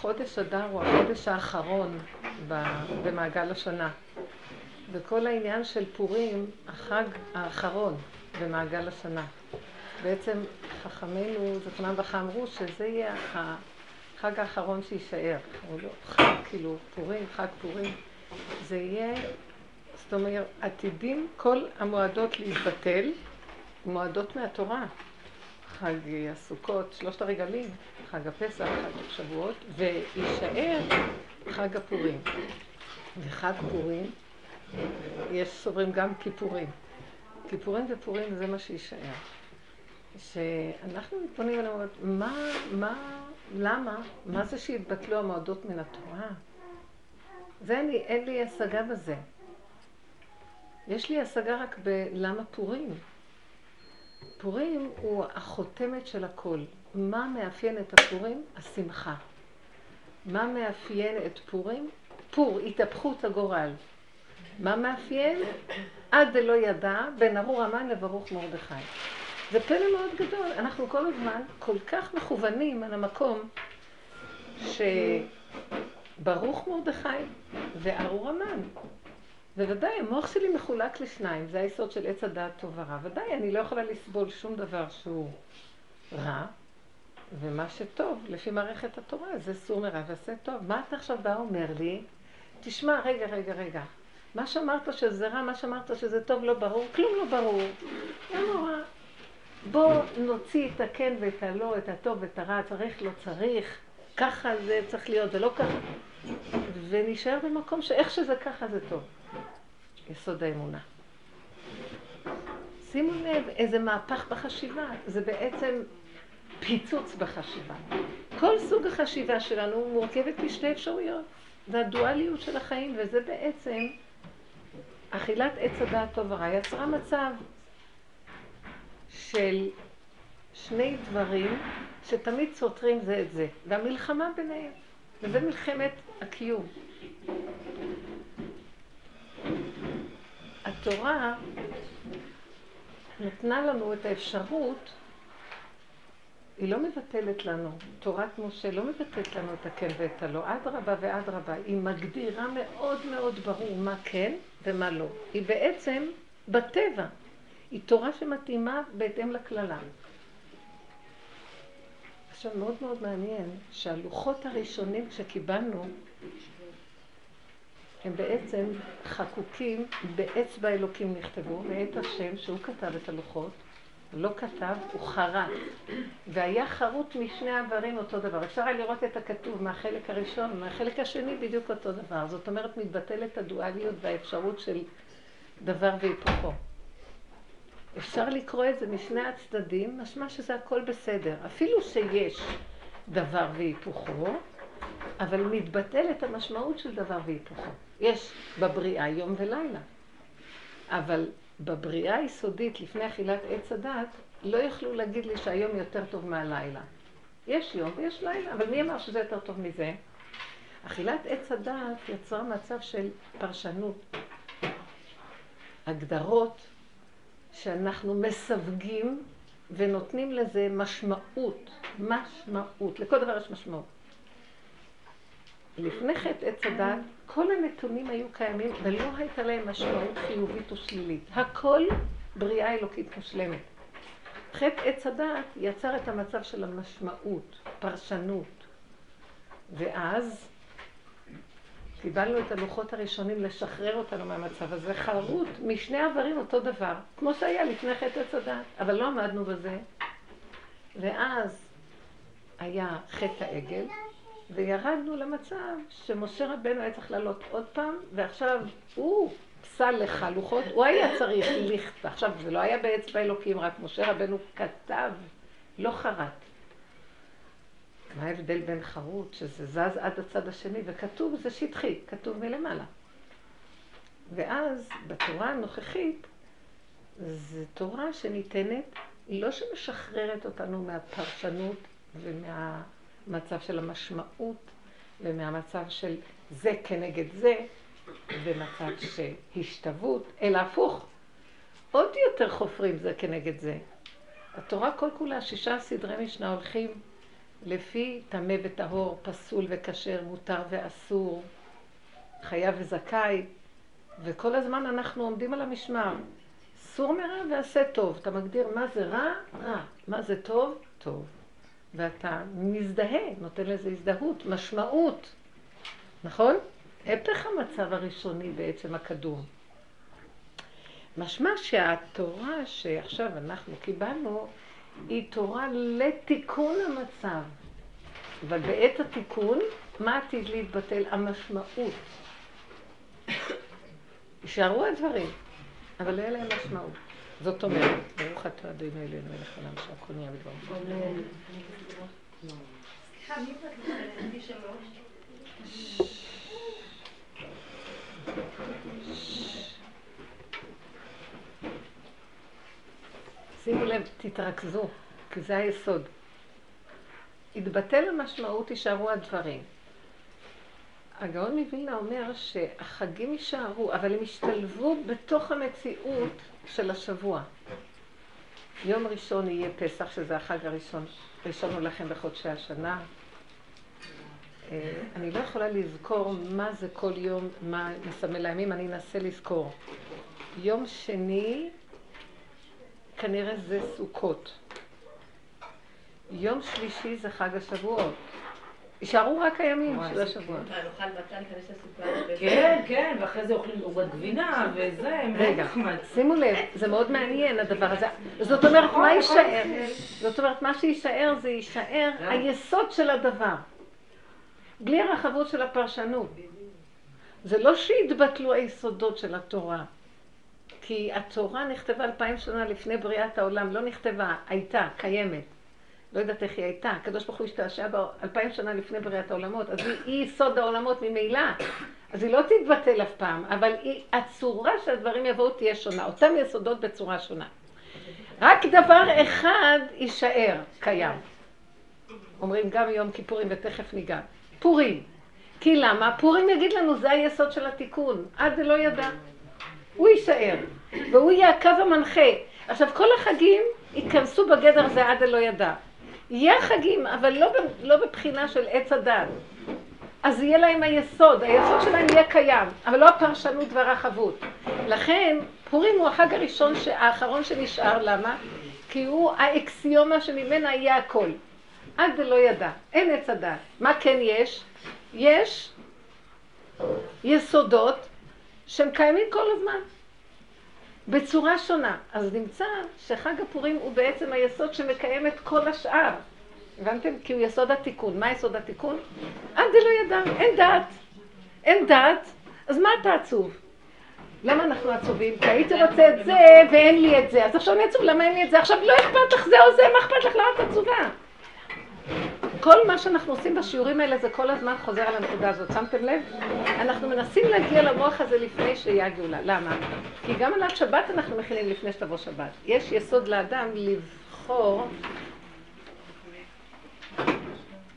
חודש אדר הוא החודש האחרון במעגל השנה. וכל העניין של פורים, החג האחרון במעגל השנה. בעצם חכמינו, זכרונם ברכה, אמרו שזה יהיה החג האחרון שיישאר. הוא לא חג, כאילו, פורים, חג פורים. זה יהיה, זאת אומרת, עתידים כל המועדות להתבטל, מועדות מהתורה. חג הסוכות, שלושת הרגלים, חג הפסח, חג השבועות, ויישאר חג הפורים. וחג פורים, יש סוברים גם כיפורים. כיפורים ופורים זה מה שיישאר. שאנחנו מתפונים ואומרים, מה, מה, למה, מה זה שהתבטלו המועדות מן התורה? זה לי, אין לי השגה בזה. יש לי השגה רק בלמה פורים. פורים הוא החותמת של הכל. מה מאפיין את הפורים? השמחה. מה מאפיין את פורים? פור, התהפכות הגורל. מה מאפיין? עד דלא ידע בין ארור המן לברוך מרדכי. זה פלא מאוד גדול. אנחנו כל הזמן כל כך מכוונים על המקום שברוך מרדכי וארור המן. בוודאי, המוח שלי מחולק לשניים, זה היסוד של עץ הדעת טוב ורע. ודאי, אני לא יכולה לסבול שום דבר שהוא רע, ומה שטוב, לפי מערכת התורה, זה סור מרע ועשה טוב. מה אתה עכשיו בא אומר לי? תשמע, רגע, רגע, רגע. מה שאמרת שזה רע, מה שאמרת שזה טוב, לא ברור, כלום לא ברור. לא נורא. בוא נוציא את הכן ואת הלא, את הטוב ואת הרע, צריך, לא צריך, ככה זה צריך להיות, זה לא ככה. ונשאר במקום שאיך שזה ככה זה טוב. יסוד האמונה. שימו לב איזה מהפך בחשיבה, זה בעצם פיצוץ בחשיבה. כל סוג החשיבה שלנו מורכבת משתי אפשרויות. זה הדואליות של החיים, וזה בעצם אכילת עץ הדעת טוב ורע יצרה מצב של שני דברים שתמיד סותרים זה את זה, והמלחמה ביניהם, וזה מלחמת הקיום. התורה נתנה לנו את האפשרות, היא לא מבטלת לנו, תורת משה לא מבטלת לנו את הכן ואת הלא, אדרבה ואדרבה, היא מגדירה מאוד מאוד ברור מה כן ומה לא. היא בעצם בטבע, היא תורה שמתאימה בהתאם לקללה. עכשיו מאוד מאוד מעניין שהלוחות הראשונים שקיבלנו הם בעצם חקוקים באצבע אלוקים נכתבו, מאת השם שהוא כתב את הלוחות, לא כתב, הוא חרט. והיה חרוט משני העברים אותו דבר. אפשר היה לראות את הכתוב מהחלק הראשון, מהחלק השני בדיוק אותו דבר. זאת אומרת, מתבטלת הדואליות והאפשרות של דבר והיפוכו. אפשר לקרוא את זה משני הצדדים, משמע שזה הכל בסדר. אפילו שיש דבר והיפוכו, אבל מתבטלת המשמעות של דבר והיפוכו. יש בבריאה יום ולילה, אבל בבריאה היסודית, לפני אכילת עץ הדת, לא יכלו להגיד לי שהיום יותר טוב מהלילה. יש יום ויש לילה, אבל מי אמר שזה יותר טוב מזה? אכילת עץ הדת יצרה מצב של פרשנות, הגדרות שאנחנו מסווגים ונותנים לזה משמעות, משמעות, לכל דבר יש משמעות. לפני חטא עץ הדת, כל הנתונים היו קיימים ולא הייתה להם משמעות חיובית או שלילית. הכל בריאה אלוקית מושלמת. חטא עץ הדת יצר את המצב של המשמעות, פרשנות. ואז קיבלנו את הלוחות הראשונים לשחרר אותנו מהמצב הזה, חרוט משני עברים אותו דבר, כמו שהיה לפני חטא עץ הדת, אבל לא עמדנו בזה. ואז היה חטא העגל, וירדנו למצב שמשה רבנו היה צריך לעלות עוד פעם, ועכשיו הוא פסל לך לוחות, הוא היה צריך לכתוב. עכשיו, זה לא היה באצבע אלוקים, רק משה רבנו כתב, לא חרט. מה ההבדל בין חרוט, שזה זז עד הצד השני, וכתוב, זה שטחי, כתוב מלמעלה. ואז בתורה הנוכחית, זו תורה שניתנת, לא שמשחררת אותנו מהפרשנות ומה... מהמצב של המשמעות ומהמצב של זה כנגד זה ומצב של השתוות, אלא הפוך, עוד יותר חופרים זה כנגד זה. התורה כל כולה, שישה סדרי משנה הולכים לפי טמא וטהור, פסול וכשר, מותר ואסור, חייב וזכאי, וכל הזמן אנחנו עומדים על המשמר. סור מרע ועשה טוב. אתה מגדיר מה זה רע? רע. מה זה טוב? טוב. ואתה מזדהה, נותן לזה הזדהות, משמעות. נכון? הפך המצב הראשוני בעצם הקדום. משמע שהתורה שעכשיו אנחנו קיבלנו היא תורה לתיקון המצב. אבל בעת התיקון, מה עתיד להתבטל? המשמעות. יישארו הדברים, אבל לא יהיה להם משמעות. זאת אומרת, ברוך אתה אדוני אלינו מלך העולם שהכל נהיה בדבר. סליחה, מי זה? שימו לב, תתרכזו, כי זה היסוד. יתבטל המשמעות, יישארו הדברים. הגאון מווילנה אומר שהחגים יישארו, אבל הם ישתלבו בתוך המציאות של השבוע. יום ראשון יהיה פסח, שזה החג הראשון, ראשון הוא לכם בחודשי השנה. אה, אני לא יכולה לזכור מה זה כל יום, מה מסמל הימים, אני אנסה לזכור. יום שני כנראה זה סוכות. יום שלישי זה חג השבועות. יישארו רק הימים של השבוע. כן, כן, ואחרי זה אוכלים עוגת גבינה וזה, רגע, שימו לב, זה מאוד מעניין הדבר הזה. זאת אומרת, מה יישאר? זאת אומרת, מה שיישאר זה יישאר היסוד של הדבר. בלי הרחבות של הפרשנות. זה לא שיתבטלו היסודות של התורה. כי התורה נכתבה אלפיים שנה לפני בריאת העולם, לא נכתבה, הייתה, קיימת. לא יודעת איך היא הייתה, הקדוש ברוך הוא השתעשע בה אלפיים שנה לפני בריאת העולמות, אז היא, היא יסוד העולמות ממילא. אז היא לא תתבטל אף פעם, אבל היא, הצורה שהדברים יבואו תהיה שונה, אותם יסודות בצורה שונה. רק דבר אחד יישאר קיים. אומרים גם יום כיפורים ותכף ניגע. פורים. כי למה? פורים יגיד לנו, זה היסוד של התיקון. עד לא ידע. הוא יישאר, והוא יהיה הקו המנחה. עכשיו, כל החגים ייכנסו בגדר זה עד הלא ידע. יהיה חגים, אבל לא, לא בבחינה של עץ הדת. אז יהיה להם היסוד, היסוד שלהם יהיה קיים, אבל לא הפרשנות והרחבות. לכן, פורים הוא החג הראשון, האחרון שנשאר, למה? כי הוא האקסיומה שממנה יהיה הכל. עד לא ידע, אין עץ הדת. מה כן יש? יש יסודות שהם קיימים כל הזמן, בצורה שונה. אז נמצא שחג הפורים הוא בעצם היסוד שמקיים את כל השאר. הבנתם? כי הוא יסוד התיקון. מה יסוד התיקון? עד זה לא ידע, אין דעת. אין דעת, אז מה אתה עצוב? למה אנחנו עצובים? כי הייתי רוצה את זה ואין לי את זה. אז עכשיו אני עצוב, למה אין לי את זה? עכשיו לא אכפת לך זה או זה, מה אכפת לך? למה את עצובה? כל מה שאנחנו עושים בשיעורים האלה זה כל הזמן חוזר על הנקודה הזאת. שמתם לב? אנחנו מנסים להגיע למוח הזה לפני שיהיה הגאולה. למה? כי גם על השבת אנחנו מכינים לפני שתבוא שבת. יש יסוד לאדם לבחור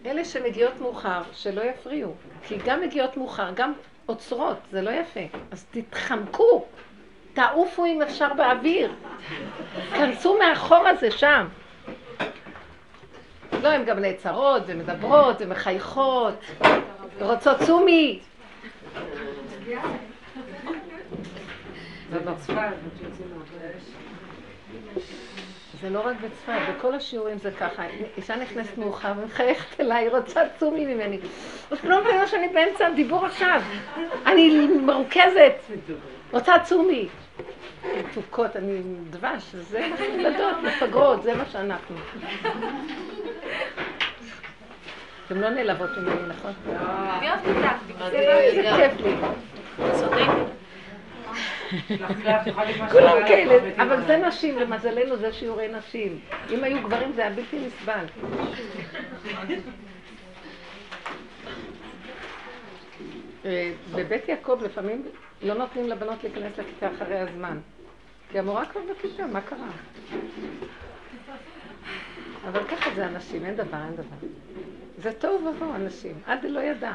אלה שמגיעות מאוחר, שלא יפריעו. כי גם מגיעות מאוחר, גם עוצרות, זה לא יפה. אז תתחמקו, תעופו אם אפשר באוויר. כנסו מהחור הזה שם. לא, הן גם נעצרות ומדברות ומחייכות, ורוצות צומי. זה לא רק בצפת, בכל השיעורים זה ככה. אישה נכנסת מאוחר ומחייכת אליי, רוצה צומי ממני. אז לא מבינה שאני באמצע הדיבור עכשיו. אני מרוכזת, רוצה צומי. מתוקות, אני דבש, זה מה ילדות, מפגרות, זה מה שאנחנו. אתם לא נעלבות ממני, נכון? אני אוהבת אותך. זה כיף לי. כולם כאלה, אבל זה נשים, למזלנו זה שיעורי נשים. אם היו גברים זה היה בלתי נסבל. אה, בבית יעקב לפעמים לא נותנים לבנות להיכנס לכיתה אחרי הזמן. כי המורה כבר בכיתה, מה קרה? אבל ככה זה אנשים, אין דבר, אין דבר. זה טוב ובוא, אנשים. עד לא ידע.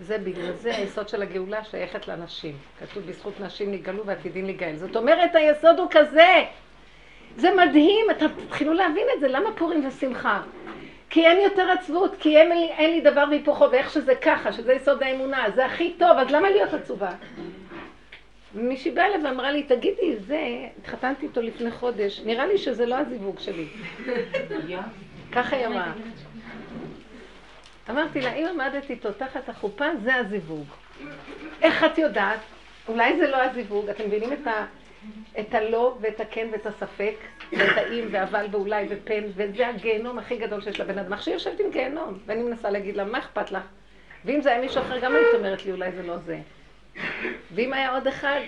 זה בגלל זה היסוד של הגאולה שייכת לנשים. כתוב בזכות נשים נגאלו ועתידים להיגאל. זאת אומרת, היסוד הוא כזה. זה מדהים, אתם תתחילו להבין את זה. למה פורים ושמחה? כי אין יותר עצבות, כי אין לי, אין לי דבר והיפוכו, ואיך שזה ככה, שזה יסוד האמונה, זה הכי טוב, אז למה להיות עצובה? מישהי באה אליי ואמרה לי, תגידי, זה, התחתנתי איתו לפני חודש, נראה לי שזה לא הזיווג שלי. ככה היא אמרה. אמרתי לה, אם עמדת איתו תחת החופה, זה הזיווג. איך את יודעת? אולי זה לא הזיווג, אתם מבינים את, ה, את הלא ואת הכן ואת הספק, האם ואבל ואולי ופן, וזה הגיהנום הכי גדול שיש לבן אדם. עכשיו יושבת עם גיהנום, ואני מנסה להגיד לה, מה אכפת לך? ואם זה היה מישהו אחר, גם היית אומרת לי, אולי זה לא זה. ואם היה עוד אחד,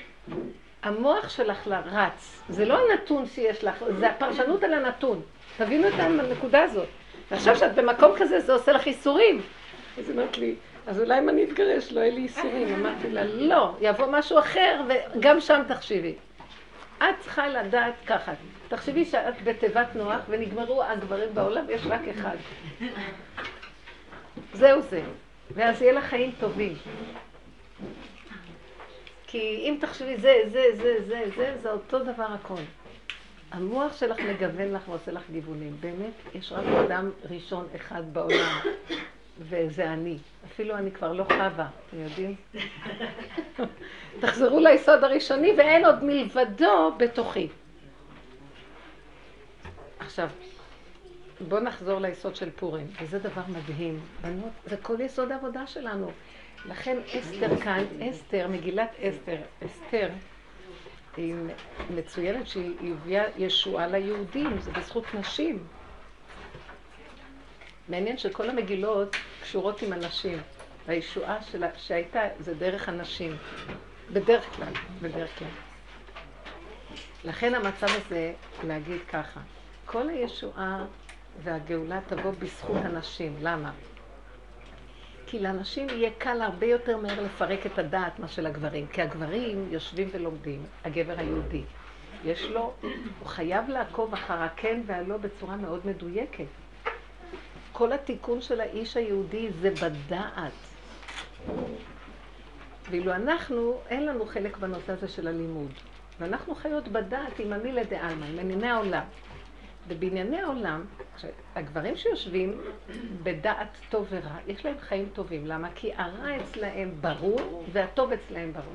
המוח שלך רץ, זה לא הנתון שיש לך, זה הפרשנות על הנתון. תבינו את הנקודה הזאת. ועכשיו שאת במקום כזה, זה עושה לך איסורים. אז היא אומרת לי, אז אולי אם אני אתגרש, לא יהיה לי איסורים. אמרתי לה, לא, יבוא משהו אחר, וגם שם תחשיבי. את צריכה לדעת ככה, תחשבי שאת בתיבת נוח ונגמרו הגברים בעולם ויש רק אחד. זהו זה. ואז יהיה לך חיים טובים. כי אם תחשבי זה, זה, זה, זה, זה, זה אותו דבר הכל. המוח שלך מגוון לך ועושה לך גיוונים. באמת, יש רק אדם ראשון אחד בעולם, וזה אני. אפילו אני כבר לא חווה, אתם יודעים? תחזרו ליסוד הראשוני ואין עוד מלבדו בתוכי. עכשיו, בואו נחזור ליסוד של פורים, וזה דבר מדהים. בנות, זה כל יסוד העבודה שלנו. לכן אסתר כאן, אסתר, מגילת אסתר, אסתר, היא מצוינת שהיא הביאה ישועה ליהודים, זה בזכות נשים. מעניין שכל המגילות קשורות עם הנשים. והישועה שלה, שהייתה זה דרך הנשים. בדרך כלל, בדרך כלל. לכן המצב הזה, להגיד ככה, כל הישועה והגאולה תבוא בזכות הנשים. למה? כי לאנשים יהיה קל הרבה יותר מהר לפרק את הדעת מה של הגברים. כי הגברים יושבים ולומדים, הגבר היהודי. יש לו, הוא חייב לעקוב אחר הכן והלא בצורה מאוד מדויקת. כל התיקון של האיש היהודי זה בדעת. ואילו אנחנו, אין לנו חלק בנושא הזה של הלימוד. ואנחנו חיות בדעת עם המילה דעלמא, עם ענייני העולם. ובענייני העולם, הגברים שיושבים בדעת טוב ורע, יש להם חיים טובים. למה? כי הרע אצלהם ברור והטוב אצלהם ברור.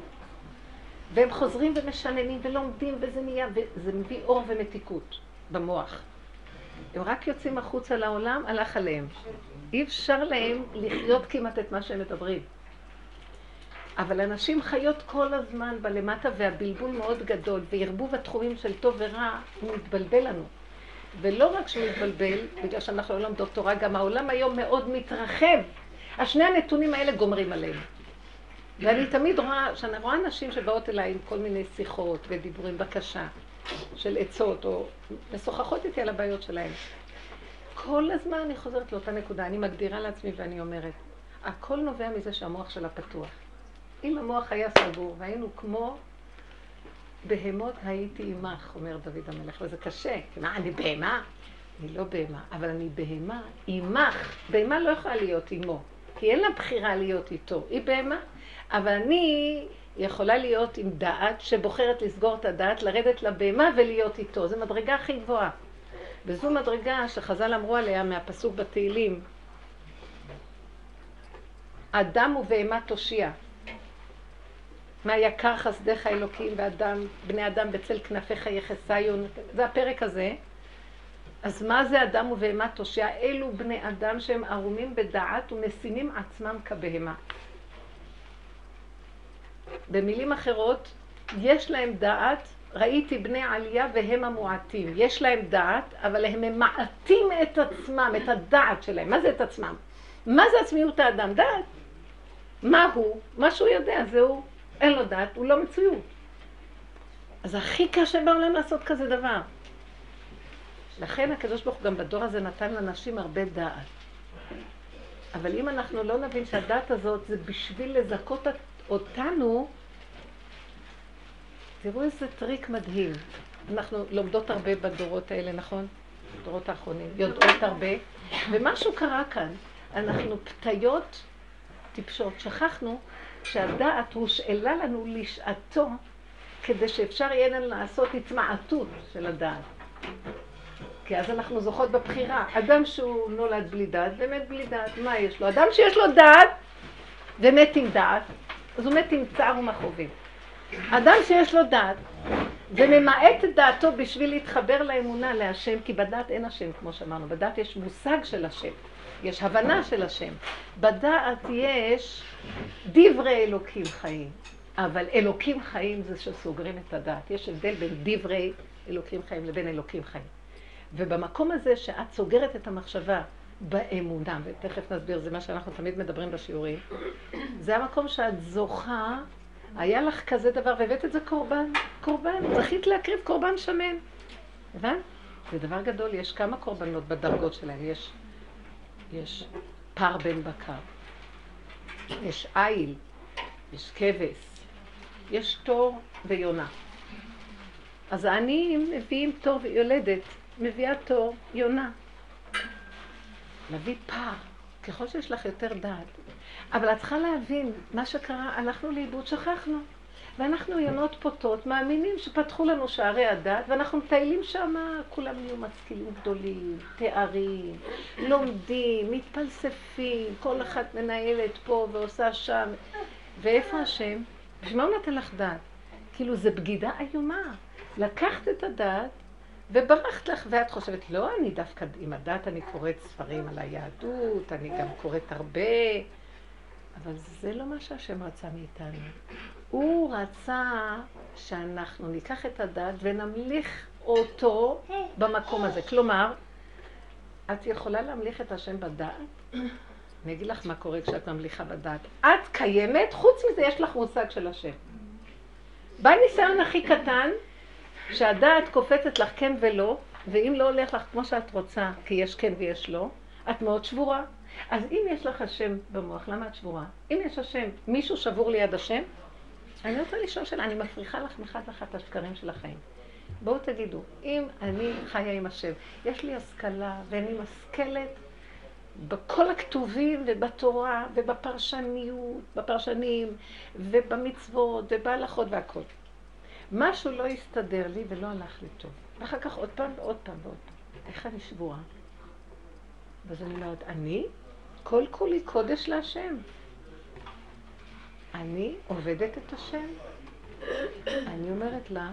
והם חוזרים ומשננים ולומדים וזה נהיה, וזה מביא אור ומתיקות במוח. הם רק יוצאים החוצה לעולם, הלך עליהם. אי אפשר להם לחיות כמעט את מה שהם מדברים. אבל הנשים חיות כל הזמן בלמטה והבלבול מאוד גדול, וערבוב התחומים של טוב ורע, הוא מתבלבל לנו. ולא רק שהוא מתבלבל, בגלל שאנחנו לא לומדות תורה, גם העולם היום מאוד מתרחב. השני הנתונים האלה גומרים עליהם. ואני תמיד רואה, כשאני רואה נשים שבאות אליי עם כל מיני שיחות ודיבורים, בקשה של עצות, או משוחחות איתי על הבעיות שלהם. כל הזמן אני חוזרת לאותה נקודה, אני מגדירה לעצמי ואני אומרת, הכל נובע מזה שהמוח שלה פתוח. אם המוח היה סגור והיינו כמו בהמות הייתי עמך, אומר דוד המלך, וזה קשה, מה, אני בהמה? אני לא בהמה, אבל אני בהמה עמך. בהמה לא יכולה להיות עמו, כי אין לה בחירה להיות איתו, היא בהמה. אבל אני יכולה להיות עם דעת שבוחרת לסגור את הדעת, לרדת לבהמה ולהיות איתו. זו מדרגה הכי גבוהה. וזו מדרגה שחז"ל אמרו עליה מהפסוק בתהילים, אדם ובהמה תושיע. מה יקר חסדך אלוקים ואדם, בני אדם בצל כנפיך יחסיון, זה הפרק הזה. אז מה זה אדם ובהמה תושיע? אלו בני אדם שהם ערומים בדעת ומשימים עצמם כבהמה. במילים אחרות, יש להם דעת, ראיתי בני עלייה והם המועטים. יש להם דעת, אבל הם ממעטים את עצמם, את הדעת שלהם. מה זה את עצמם? מה זה עצמיות האדם? דעת. מה הוא? מה שהוא יודע, זהו. אין לו דעת, הוא לא מצויות. אז הכי קשה בעולם לעשות כזה דבר. לכן הקדוש ברוך הוא גם בדור הזה נתן לנשים הרבה דעת. אבל אם אנחנו לא נבין שהדעת הזאת זה בשביל לזכות אותנו, תראו איזה טריק מדהים. אנחנו לומדות הרבה בדורות האלה, נכון? בדורות האחרונים, יודעות הרבה, ומשהו קרה כאן. אנחנו פתיות טיפשות. שכחנו שהדעת הושאלה לנו לשעתו כדי שאפשר יהיה לנו לעשות התמעטות של הדעת. כי אז אנחנו זוכות בבחירה. אדם שהוא נולד בלי דעת ומת בלי דעת, מה יש לו? אדם שיש לו דעת ומת עם דעת, אז הוא מת עם צער ומכאובים. אדם שיש לו דעת וממעט את דעתו בשביל להתחבר לאמונה, להשם, כי בדעת אין השם, כמו שאמרנו. בדעת יש מושג של השם, יש הבנה של השם. בדעת יש דברי אלוקים חיים, אבל אלוקים חיים זה שסוגרים את הדעת. יש הבדל בין דברי אלוקים חיים לבין אלוקים חיים. ובמקום הזה שאת סוגרת את המחשבה באמונה, ותכף נסביר, זה מה שאנחנו תמיד מדברים בשיעורים, זה המקום שאת זוכה, היה לך כזה דבר והבאת את זה קורבן, קורבן, זכית להקריב קורבן שמן. הבנת? זה דבר גדול, יש כמה קורבנות בדרגות שלהם, יש, יש פר בן בקר, יש איל, יש כבש, יש תור ויונה. אז העניים מביאים תור ויולדת, מביאה תור יונה. נביא פער, ככל שיש לך יותר דעת. אבל את צריכה להבין, מה שקרה, הלכנו לאיבוד, שכחנו. ואנחנו יונות פוטות, מאמינים שפתחו לנו שערי הדת, ואנחנו מטיילים שם, כולם נהיו משכילים גדולים, תארים, לומדים, מתפלספים, כל אחת מנהלת פה ועושה שם. ואיפה השם? בשביל מה הוא נתן לך דת? כאילו, זה בגידה איומה. לקחת את הדת וברחת לך, ואת חושבת, לא, אני דווקא עם הדת אני קוראת ספרים על היהדות, אני גם קוראת הרבה, אבל זה לא מה שהשם רצה מאיתנו. הוא רצה שאנחנו ניקח את הדת ונמליך אותו במקום הזה. כלומר, את יכולה להמליך את השם בדת? אני אגיד לך מה קורה כשאת ממליכה בדת. את קיימת, חוץ מזה יש לך מושג של השם. בניסיון הכי קטן, שהדעת קופצת לך כן ולא, ואם לא הולך לך כמו שאת רוצה, כי יש כן ויש לא, את מאוד שבורה. אז אם יש לך השם במוח, למה את שבורה? אם יש השם, מישהו שבור ליד השם? אני רוצה לשאול שאלה, אני מפריחה לך מחד לאחת את השקרים של החיים. בואו תגידו, אם אני חיה עם השם, יש לי השכלה ואני משכלת בכל הכתובים ובתורה ובפרשניות, בפרשנים ובמצוות ובהלכות והכל. משהו לא הסתדר לי ולא הלך לי טוב. ואחר כך עוד פעם ועוד פעם ועוד פעם. איך אני שבורה? ואז אני אומרת, אני כל כולי קודש להשם. אני עובדת את השם. אני אומרת לה,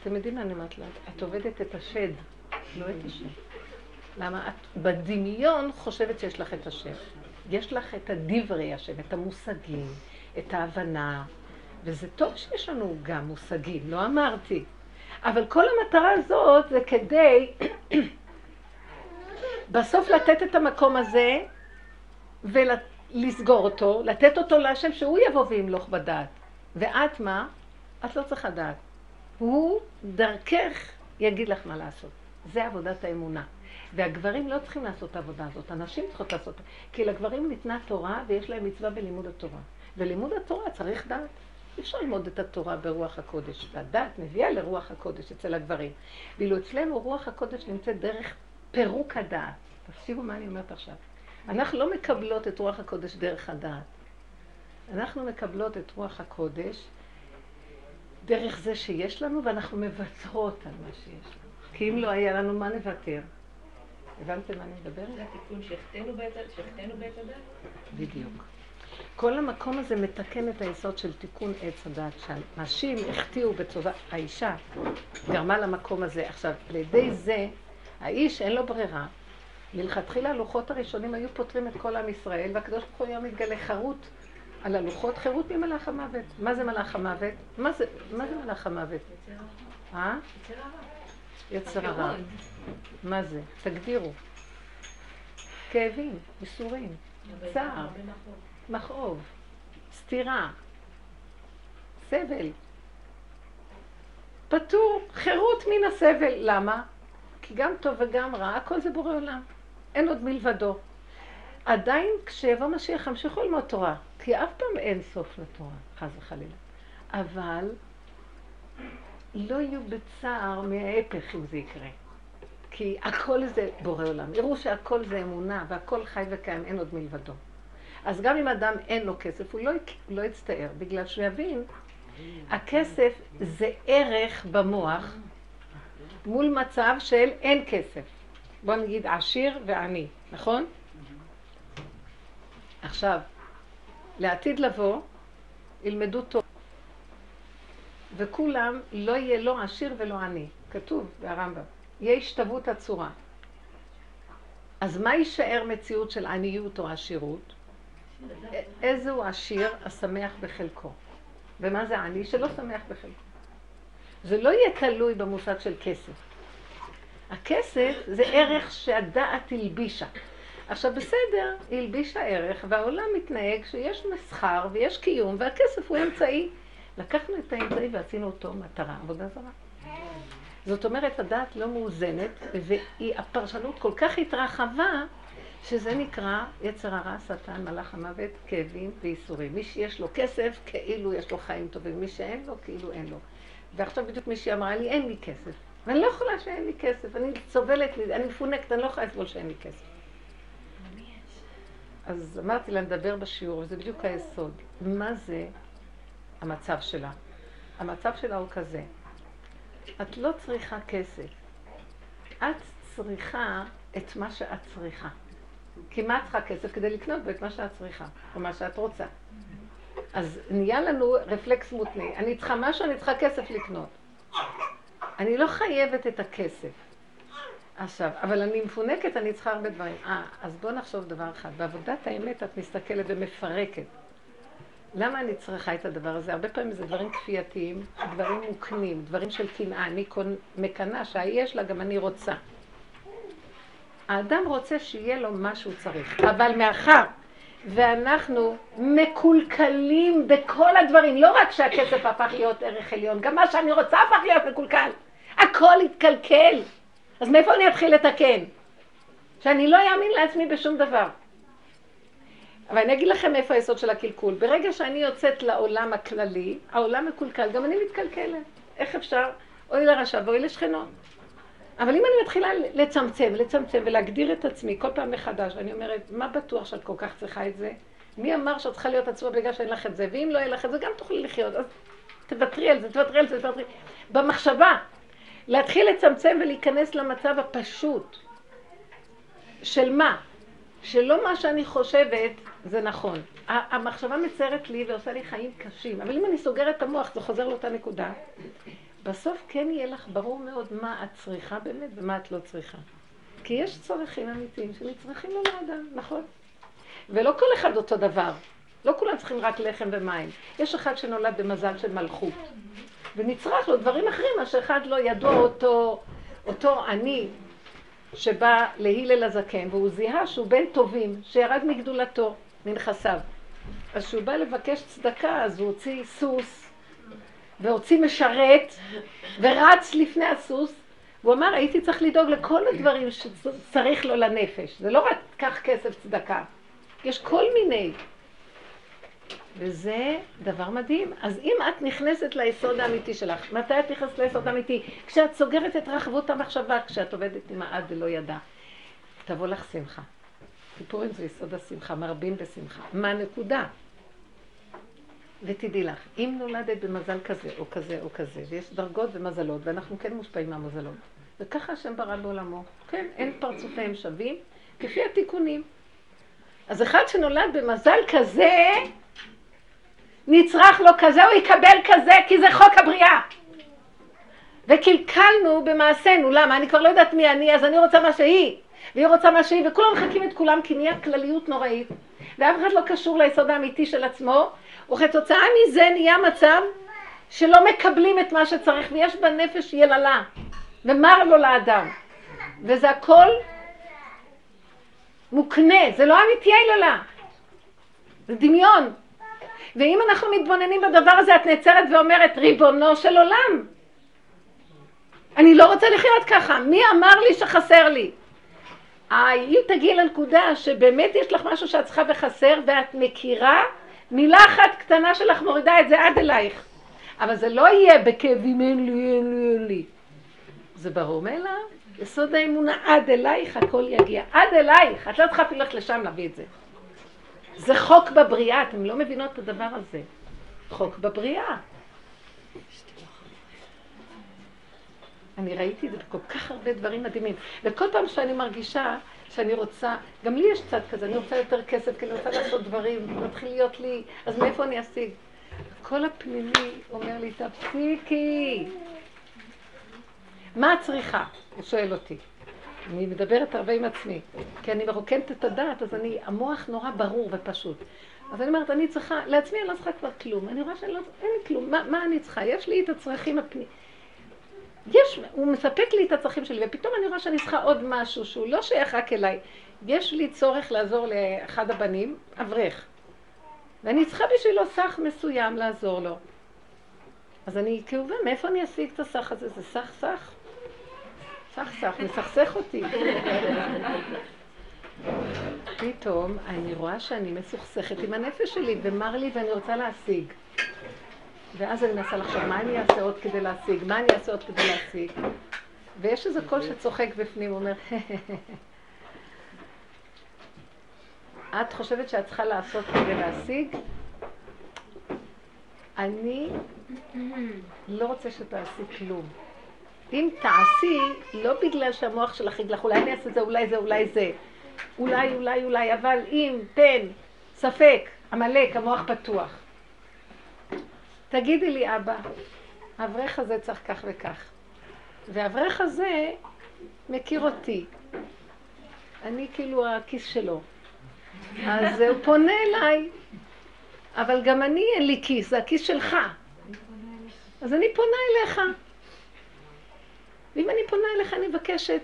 אתם יודעים מה אני אומרת לה? את עובדת את השד, לא את השם. למה? את בדמיון חושבת שיש לך את השם. יש לך את הדברי השם, את המושגים, את ההבנה, וזה טוב שיש לנו גם מושגים, לא אמרתי. אבל כל המטרה הזאת זה כדי בסוף לתת את המקום הזה ולסגור אותו, לתת אותו להשם שהוא יבוא וימלוך בדעת. ואת מה? את לא צריכה דעת. הוא דרכך יגיד לך מה לעשות. זה עבודת האמונה. והגברים לא צריכים לעשות את העבודה הזאת, הנשים צריכות לעשות. כי לגברים ניתנה תורה ויש להם מצווה בלימוד התורה. ולימוד התורה צריך דעת. אי אפשר ללמוד את התורה ברוח הקודש. והדת מביאה לרוח הקודש אצל הגברים. ואילו אצלנו רוח הקודש נמצאת דרך פירוק הדעת. תקשיבו מה אני אומרת עכשיו. אנחנו לא מקבלות את רוח הקודש דרך הדעת. אנחנו מקבלות את רוח הקודש דרך זה שיש לנו, ואנחנו מוותרות על מה שיש לנו. כי אם לא היה לנו, מה נוותר? הבנתם מה אני מדברת? זה התיקון שהחטאנו בעת הדת? בדיוק. כל המקום הזה מתקן את היסוד של תיקון עץ הדת, שהנשים החטיאו בצורה, האישה גרמה למקום הזה. עכשיו, על ידי זה, האיש אין לו ברירה. מלכתחילה הלוחות הראשונים היו פותרים את כל עם ישראל, והקדוש ברוך הוא היה מתגלה חרוט על הלוחות, חירות ממלאך המוות. מה זה מלאך המוות? מה זה, מה זה מלאך המוות? אה? יצר הרע. מה זה? תגדירו. כאבים, ייסורים, צער. מכאוב, סתירה, סבל. פטור, חירות מן הסבל. למה? כי גם טוב וגם רע, הכל זה בורא עולם. אין עוד מלבדו. עדיין כשיבוא משיח ימשיכו ללמוד תורה, כי אף פעם אין סוף לתורה, חס וחלילה. אבל לא יהיו בצער מההפך אם זה יקרה. כי הכל זה בורא עולם. יראו שהכל זה אמונה והכל חי וקיים, אין עוד מלבדו. אז גם אם אדם אין לו כסף, הוא לא, לא יצטער, בגלל שהוא יבין, הכסף זה ערך במוח מול מצב של אין כסף. בוא נגיד עשיר ועני, נכון? עכשיו, לעתיד לבוא, ילמדו טוב. וכולם, לא יהיה לא עשיר ולא עני. כתוב ברמב"ם. יהיה השתוות הצורה. אז מה יישאר מציאות של עניות או עשירות? איזהו עשיר השמח בחלקו. ומה זה עני? שלא שמח בחלקו. זה לא יהיה תלוי במושג של כסף. הכסף זה ערך שהדעת הלבישה. עכשיו בסדר, היא הלבישה ערך, והעולם מתנהג שיש מסחר ויש קיום, והכסף הוא אמצעי. לקחנו את האמצעי ועשינו אותו מטרה, עבודה זרה. זאת אומרת, הדעת לא מאוזנת, והפרשנות כל כך התרחבה, שזה נקרא יצר הרע, שטן, מלאך המוות, כאבים וייסורים. מי שיש לו כסף, כאילו יש לו חיים טובים, מי שאין לו, כאילו אין לו. ועכשיו בדיוק מישהי אמרה לי, אין לי כסף. ואני לא יכולה שאין לי כסף, אני סובלת, אני מפונקת, אני לא יכולה לסבול שאין לי כסף. אז אמרתי לה, נדבר בשיעור, וזה בדיוק היסוד. מה זה המצב שלה? המצב שלה הוא כזה, את לא צריכה כסף, את צריכה את מה שאת צריכה. כי מה את צריכה כסף? כדי לקנות בו את מה שאת צריכה, או מה שאת רוצה. אז נהיה לנו רפלקס מותנה. אני צריכה משהו, אני צריכה כסף לקנות. אני לא חייבת את הכסף. עכשיו, אבל אני מפונקת, אני צריכה הרבה דברים. אה, אז בואו נחשוב דבר אחד. בעבודת האמת את מסתכלת ומפרקת. למה אני צריכה את הדבר הזה? הרבה פעמים זה דברים כפייתיים, דברים מוקנים, דברים של קנאה. אני מקנאה שיש לה, גם אני רוצה. האדם רוצה שיהיה לו מה שהוא צריך, אבל מאחר ואנחנו מקולקלים בכל הדברים, לא רק שהכסף הפך להיות ערך עליון, גם מה שאני רוצה הפך להיות מקולקל. הכל התקלקל. אז מאיפה אני אתחיל לתקן? שאני לא אאמין לעצמי בשום דבר. אבל אני אגיד לכם איפה היסוד של הקלקול. ברגע שאני יוצאת לעולם הכללי, העולם מקולקל, גם אני מתקלקלת. איך אפשר? אוי לרשע ואוי לשכנו. אבל אם אני מתחילה לצמצם, לצמצם ולהגדיר את עצמי כל פעם מחדש, ואני אומרת, מה בטוח שאת כל כך צריכה את זה? מי אמר שאת צריכה להיות עצמה בגלל שאין לך את זה? ואם לא יהיה לך את זה, גם תוכלי לחיות. אז תוותרי על זה, תוותרי על זה, תוותרי. במחשבה, להתחיל לצמצם ולהיכנס למצב הפשוט. של מה? שלא מה שאני חושבת זה נכון. המחשבה מציירת לי ועושה לי חיים קשים, אבל אם אני סוגרת את המוח זה חוזר לאותה נקודה. בסוף כן יהיה לך ברור מאוד מה את צריכה באמת ומה את לא צריכה. כי יש צרכים אמיתיים שנצרכים לו לאדם, נכון? ולא כל אחד אותו דבר. לא כולם צריכים רק לחם ומים. יש אחד שנולד במזל של מלכות, ונצרך לו דברים אחרים, מה שאחד לא ידוע אותו, אותו אני שבא להילל הזקן, והוא זיהה שהוא בן טובים, שירד מגדולתו, מנכסיו. אז כשהוא בא לבקש צדקה, אז הוא הוציא סוס, והוציא משרת, ורץ לפני הסוס, והוא אמר, הייתי צריך לדאוג לכל הדברים שצריך לו לנפש. זה לא רק קח כסף צדקה, יש כל מיני. וזה דבר מדהים. אז אם את נכנסת ליסוד האמיתי שלך, מתי את נכנסת ליסוד האמיתי? כשאת סוגרת את רחבות המחשבה, כשאת עובדת עם העד ולא ידע. תבוא לך שמחה. סיפורים זה יסוד השמחה, מרבים בשמחה. מה הנקודה? ותדעי לך, אם נולדת במזל כזה או כזה או כזה, ויש דרגות ומזלות, ואנחנו כן מושפעים מהמזלות, וככה השם ברא בעולמו, כן, אין פרצופיהם שווים, כפי התיקונים. אז אחד שנולד במזל כזה, נצרך לו כזה, הוא יקבל כזה, כי זה חוק הבריאה. וקלקלנו במעשינו, למה? אני כבר לא יודעת מי אני, אז אני רוצה מה שהיא, והיא רוצה מה שהיא, וכולם מחכים את כולם, כי נהיה כלליות נוראית, ואף אחד לא קשור ליסוד האמיתי של עצמו, וכתוצאה מזה נהיה מצב שלא מקבלים את מה שצריך, ויש בנפש יללה, ומר לו לאדם. וזה הכל מוקנה, זה לא אמיתי היללה, זה דמיון. ואם אנחנו מתבוננים בדבר הזה, את נעצרת ואומרת, ריבונו של עולם, אני לא רוצה לחיות ככה, מי אמר לי שחסר לי? אם תגיעי לנקודה שבאמת יש לך משהו שאת צריכה וחסר, ואת מכירה, מילה אחת קטנה שלך מורידה את זה עד אלייך. אבל זה לא יהיה בכאבים אין לי, אין לי, אין לי. זה ברור מאליו. יסוד האמונה עד אלייך הכל יגיע. עד אלייך. את לא צריכה אפילו ללכת לשם להביא את זה. זה חוק בבריאה, אתם לא מבינות את הדבר הזה. חוק בבריאה. אני ראיתי את זה בכל כך הרבה דברים מדהימים. וכל פעם שאני מרגישה שאני רוצה, גם לי יש צד כזה, אני רוצה יותר כסף, כי אני רוצה לעשות דברים, מתחיל להיות לי, אז מאיפה אני אשיג? כל הפנימי אומר לי, תפסיקי. מה את צריכה? הוא שואל אותי. אני מדברת הרבה עם עצמי, כי אני מרוקנת את הדעת, אז אני, המוח נורא ברור ופשוט. אז אני אומרת, אני צריכה, לעצמי אני לא צריכה כבר כלום. אני רואה שאני לא, לי כלום, מה, מה אני צריכה? יש לי את הצרכים הפנימיים. יש, הוא מספק לי את הצרכים שלי, ופתאום אני רואה שאני צריכה עוד משהו שהוא לא שייך רק אליי. יש לי צורך לעזור לאחד הבנים, אברך. ואני צריכה בשבילו סך מסוים לעזור לו. אז אני כאובה, מאיפה אני אשיג את הסך הזה? זה סך סך? סך סך, מסכסך אותי. פתאום אני רואה שאני מסוכסכת עם הנפש שלי, ומר לי ואני רוצה להשיג. ואז אני מנסה לחשוב, מה אני אעשה עוד כדי להשיג? מה אני אעשה עוד כדי להשיג? ויש איזה קול שצוחק בפנים, אומר, את חושבת שאת צריכה לעשות כדי להשיג? אני לא רוצה שתעשי כלום. אם תעשי, לא בגלל שהמוח שלך יגלח, אולי אני אעשה זה, אולי זה, אולי זה. אולי, אולי, אולי, אבל אם, תן, ספק, עמלק, המוח פתוח. תגידי לי, אבא, האברך הזה צריך כך וכך. והאברך הזה מכיר אותי. אני כאילו הכיס שלו. אז הוא פונה אליי, אבל גם אני אין לי כיס, זה הכיס שלך. אז אני פונה אליך. ואם אני פונה אליך, אני מבקשת,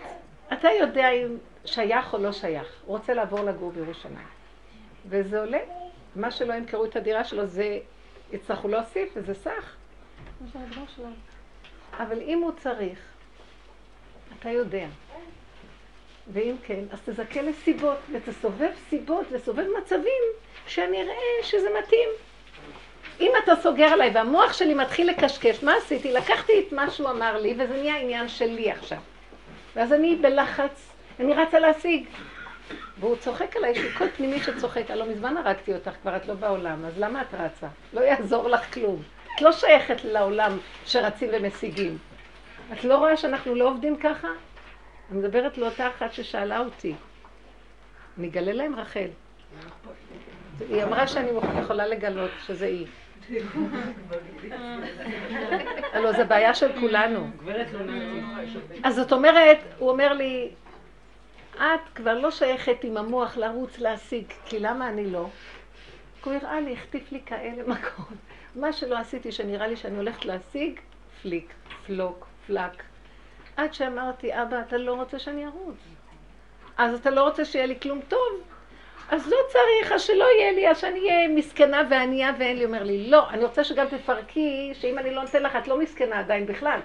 אתה יודע אם שייך או לא שייך. הוא רוצה לעבור לגור בירושלים. וזה עולה. מה שלא ימכרו את הדירה שלו, זה יצטרכו להוסיף, וזה סך. אבל אם הוא צריך, אתה יודע. ואם כן, אז תזכה לסיבות, ותסובב סיבות, וסובב מצבים שאני אראה שזה מתאים. אם אתה סוגר עליי והמוח שלי מתחיל לקשקש, מה עשיתי? לקחתי את מה שהוא אמר לי, וזה נהיה עניין שלי עכשיו. ואז אני בלחץ, אני רצה להשיג. והוא צוחק עליי, יש לי קול פנימי שצוחק, הלוא מזמן הרגתי אותך, כבר את לא בעולם, אז למה את רצה? לא יעזור לך כלום. את לא שייכת לעולם שרצים ומשיגים. את לא רואה שאנחנו לא עובדים ככה? אני מדברת לאותה אחת ששאלה אותי. אני אגלה להם רחל. היא אמרה שאני יכולה לגלות שזה היא. הלוא זו בעיה של כולנו. אז זאת אומרת, הוא אומר לי, את כבר לא שייכת עם המוח לרוץ להשיג, כי למה אני לא? הוא הראה לי, החטיף לי כאלה מכות. מה שלא עשיתי שנראה לי שאני הולכת להשיג, פליק, פלוק, פלק. עד שאמרתי, אבא, אתה לא רוצה שאני ארוץ. אז אתה לא רוצה שיהיה לי כלום טוב? אז לא צריך, אז שלא יהיה לי, אז שאני אהיה מסכנה וענייה ואין לי. אומר לי, לא, אני רוצה שגם תפרקי, שאם אני לא נותן לך, את לא מסכנה עדיין בכלל.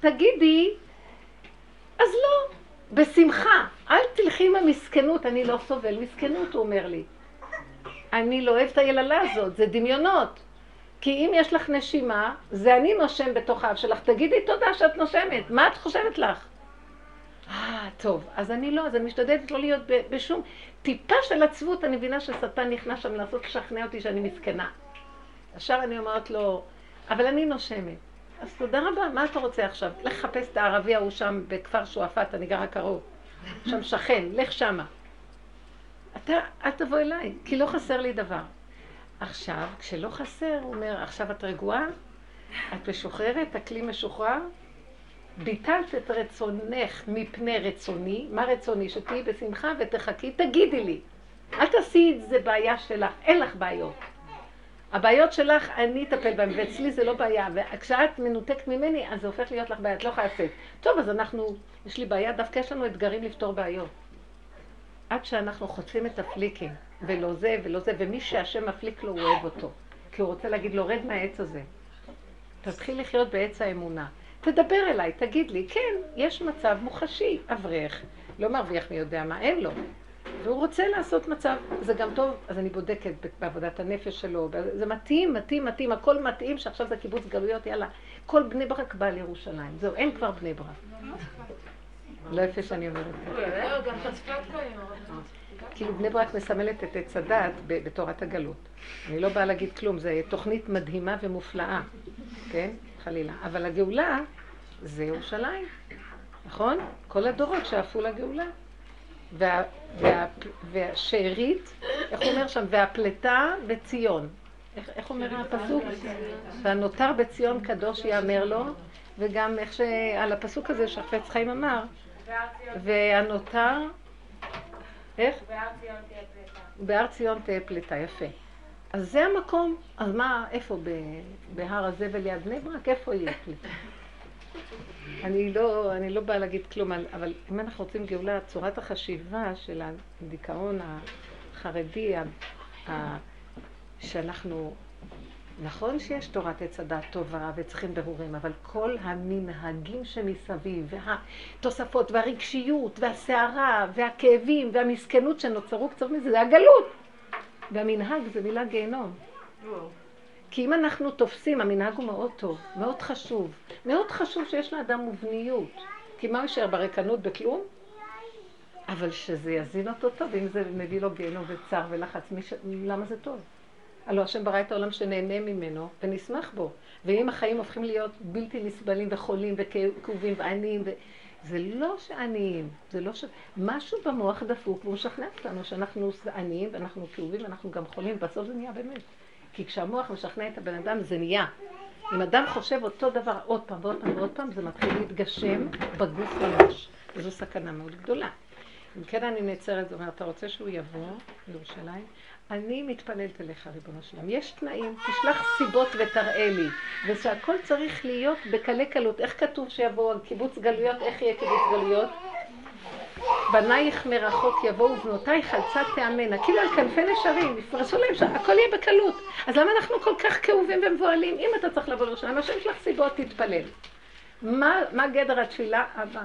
תגידי, אז לא, בשמחה. אל תלכי עם המסכנות, אני לא סובל מסכנות, הוא אומר לי. אני לא אוהב את היללה הזאת, זה דמיונות. כי אם יש לך נשימה, זה אני נושם בתוך האף שלך. תגידי תודה שאת נושמת, מה את חושבת לך? אה, טוב, אז אני לא, אז אני משתדלת לא להיות בשום... טיפה של עצבות, אני מבינה ששטן נכנס שם לנסות לשכנע אותי שאני מסכנה. ישר אני אומרת לו, אבל אני נושמת. אז תודה רבה, מה אתה רוצה עכשיו? לך חפש את הערבי ההוא שם בכפר שועפאט, אני גרה קרוב. שם שכן, לך שמה. אתה, אל תבוא אליי, כי לא חסר לי דבר. עכשיו, כשלא חסר, הוא אומר, עכשיו את רגועה? את משוחררת? הכלי משוחרר? ביטלת את רצונך מפני רצוני, מה רצוני? שתהיי בשמחה ותחכי, תגידי לי. אל תעשי את זה בעיה שלך, אין לך בעיות. הבעיות שלך, אני אטפל בהן, ואצלי זה לא בעיה. וכשאת מנותקת ממני, אז זה הופך להיות לך בעיה, את לא יכולה לצאת. טוב, אז אנחנו, יש לי בעיה, דווקא יש לנו אתגרים לפתור בעיות. עד שאנחנו חוטפים את הפליקים, ולא זה ולא זה, ומי שהשם מפליק לו, הוא אוהב אותו. כי הוא רוצה להגיד לו, רד מהעץ הזה. תתחיל לחיות בעץ האמונה. תדבר אליי, תגיד לי, כן, יש מצב מוחשי, אברך, לא מרוויח מי יודע מה, אין לו. והוא רוצה לעשות מצב, זה גם טוב, אז אני בודקת בעבודת הנפש שלו, זה מתאים, מתאים, מתאים, הכל מתאים שעכשיו זה קיבוץ גלויות, יאללה, כל בני ברק בא לירושלים, זהו, אין כבר בני ברק. לא יפה שאני אומרת כאילו בני ברק מסמלת את עץ הדת בתורת הגלות. אני לא באה להגיד כלום, זו תוכנית מדהימה ומופלאה, כן? חלילה. אבל הגאולה זה ירושלים, נכון? כל הדורות שאפו לגאולה. וה, וה, והשארית, איך אומר שם? והפלטה בציון. איך, איך אומר הפסוק? והנותר בציון קדוש יאמר לו, וגם איך שעל הפסוק הזה שחפץ חיים אמר, והנותר, איך? בהר ציון תהיה פליטה, יפה. אז זה המקום, אז מה, איפה, בהר הזבל ליד בני ברק, איפה יהיה פליטה? אני לא, אני לא באה להגיד כלום, אבל אם אנחנו רוצים גאולה, צורת החשיבה של הדיכאון החרדי, שאנחנו, נכון שיש תורת עץ הדעת טובה וצריכים ברורים, אבל כל המנהגים שמסביב, והתוספות והרגשיות והסערה והכאבים והמסכנות שנוצרו קצת מזה, זה הגלות. והמנהג זה מילה גיהנום. כי אם אנחנו תופסים, המנהג הוא מאוד טוב, מאוד חשוב. מאוד חשוב שיש לאדם מובניות. כי מה הוא יישאר בריקנות בכלום? אבל שזה יזין אותו טוב, אם זה מביא לו גיהנום וצער ולחץ, ש... למה זה טוב? הלוא השם ברא את העולם שנהנה ממנו ונשמח בו. ואם החיים הופכים להיות בלתי נסבלים וחולים וכאובים ועניים, ו... זה לא שעניים, זה לא ש... משהו במוח דפוק והוא משכנע אותנו שאנחנו עניים ואנחנו כאובים ואנחנו גם חולים, בסוף זה נהיה באמת. כי כשהמוח משכנע את הבן אדם זה נהיה. אם אדם חושב אותו דבר עוד פעם ועוד פעם ועוד פעם, זה מתחיל להתגשם בגוף ממש. וזו סכנה מאוד גדולה. אם כן אני נעצרת זאת אומרת, אתה רוצה שהוא יבוא לירושלים? אני מתפללת אליך, ריבונו שלם. יש תנאים, תשלח סיבות ותראה לי. ושהכל צריך להיות בקלי קלות. איך כתוב שיבואו קיבוץ גלויות? איך יהיה קיבוץ גלויות? בנייך מרחוק יבואו בנותייך על צד תאמנה, כאילו על כנפי נשרים, יפרסו להם שהכל יהיה בקלות. אז למה אנחנו כל כך כאובים ומבוהלים? אם אתה צריך לבוא לירושלים, השם שלך סיבות, תתפלל. מה, מה גדר התפילה הבאה?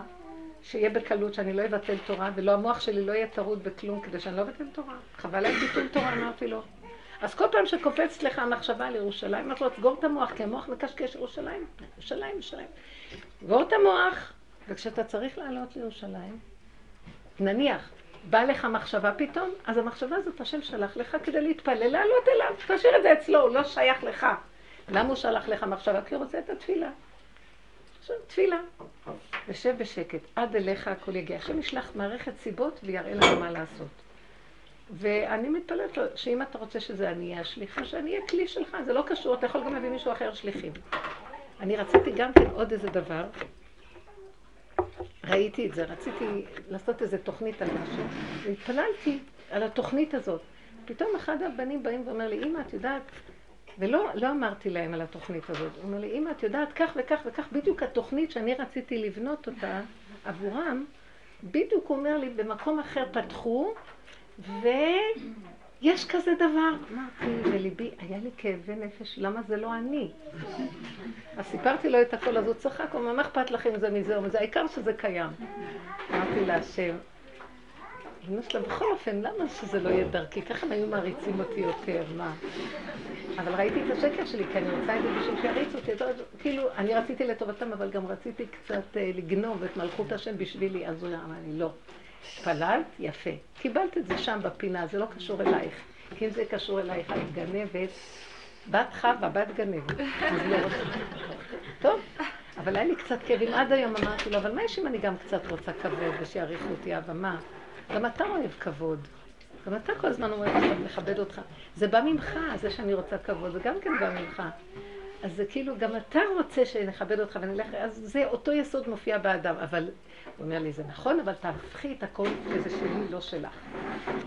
שיהיה בקלות, שאני לא אבטל תורה, ולא המוח שלי לא יהיה טרוד בכלום כדי שאני לא אבטל תורה. חבל על ביטול תורה, אמרתי לו. אז כל פעם שקופצת לך המחשבה על ירושלים, אמרתי לו, תסגור את המוח, כי המוח מקשקש ירושלים, ירושלים, ירושלים. סגור את המוח, וכשאתה צריך לעלות לירושלים, נניח, בא לך מחשבה פתאום, אז המחשבה הזאת השם שלח לך כדי להתפלל, לעלות אליו, תשאיר את זה אצלו, הוא לא שייך לך. למה הוא שלח לך מחשבה? כי הוא רוצה את התפילה. עכשיו, תפילה. ושב בשקט, עד אליך הכל יגיע. השם ישלח מערכת סיבות ויראה לך מה לעשות. ואני מתפלאת לו, שאם אתה רוצה שזה אני אהיה השליחה, שאני אהיה כלי שלך, זה לא קשור, אתה יכול גם להביא מישהו אחר שליחים. אני רציתי גם כן עוד איזה דבר, ראיתי את זה, רציתי לעשות איזה תוכנית על משהו, והתפללתי על התוכנית הזאת. פתאום אחד הבנים באים ואומר לי, אמא, את יודעת, ולא לא אמרתי להם על התוכנית הזאת, הוא אומר לי, אמא, את יודעת, כך וכך וכך, בדיוק התוכנית שאני רציתי לבנות אותה עבורם, בדיוק הוא אומר לי, במקום אחר פתחו, ויש כזה דבר. אמרתי, בליבי, היה לי כאבי נפש, למה זה לא אני? אז סיפרתי לו את הכל, אז הוא צחק, הוא אמר, מה אכפת לכם זה מזה או מזה? העיקר שזה קיים. אמרתי להשם, אמא שלה, בכל אופן, למה שזה לא יהיה דרכי? ככה הם היו מעריצים אותי יותר, מה? אבל ראיתי את השקר שלי, כי אני רוצה את זה בשביל שיריצו אותי. כאילו, אני רציתי לטובתם, אבל גם רציתי קצת אה, לגנוב את מלכות השם בשבילי, אז הוא אמר לי, לא. התפללת? יפה. קיבלת את זה שם בפינה, זה לא קשור אלייך. כי אם זה קשור אלייך, את גנבת. בת חווה, בת גנבת. לא טוב, אבל היה לי קצת כאבים. עד היום אמרתי לו, אבל מה יש אם אני גם קצת רוצה כבוד ושיעריכו אותי, אבל מה? גם אתה אוהב כבוד. גם אתה כל הזמן אומר לך, מכבד אותך. זה בא ממך, זה שאני רוצה כבוד, זה גם כן בא ממך. אז זה כאילו, גם אתה רוצה שנכבד אותך ונלך, אז זה אותו יסוד מופיע באדם, אבל הוא אומר לי, זה נכון, אבל תהפכי את הכל שזה שלי, לא שלך.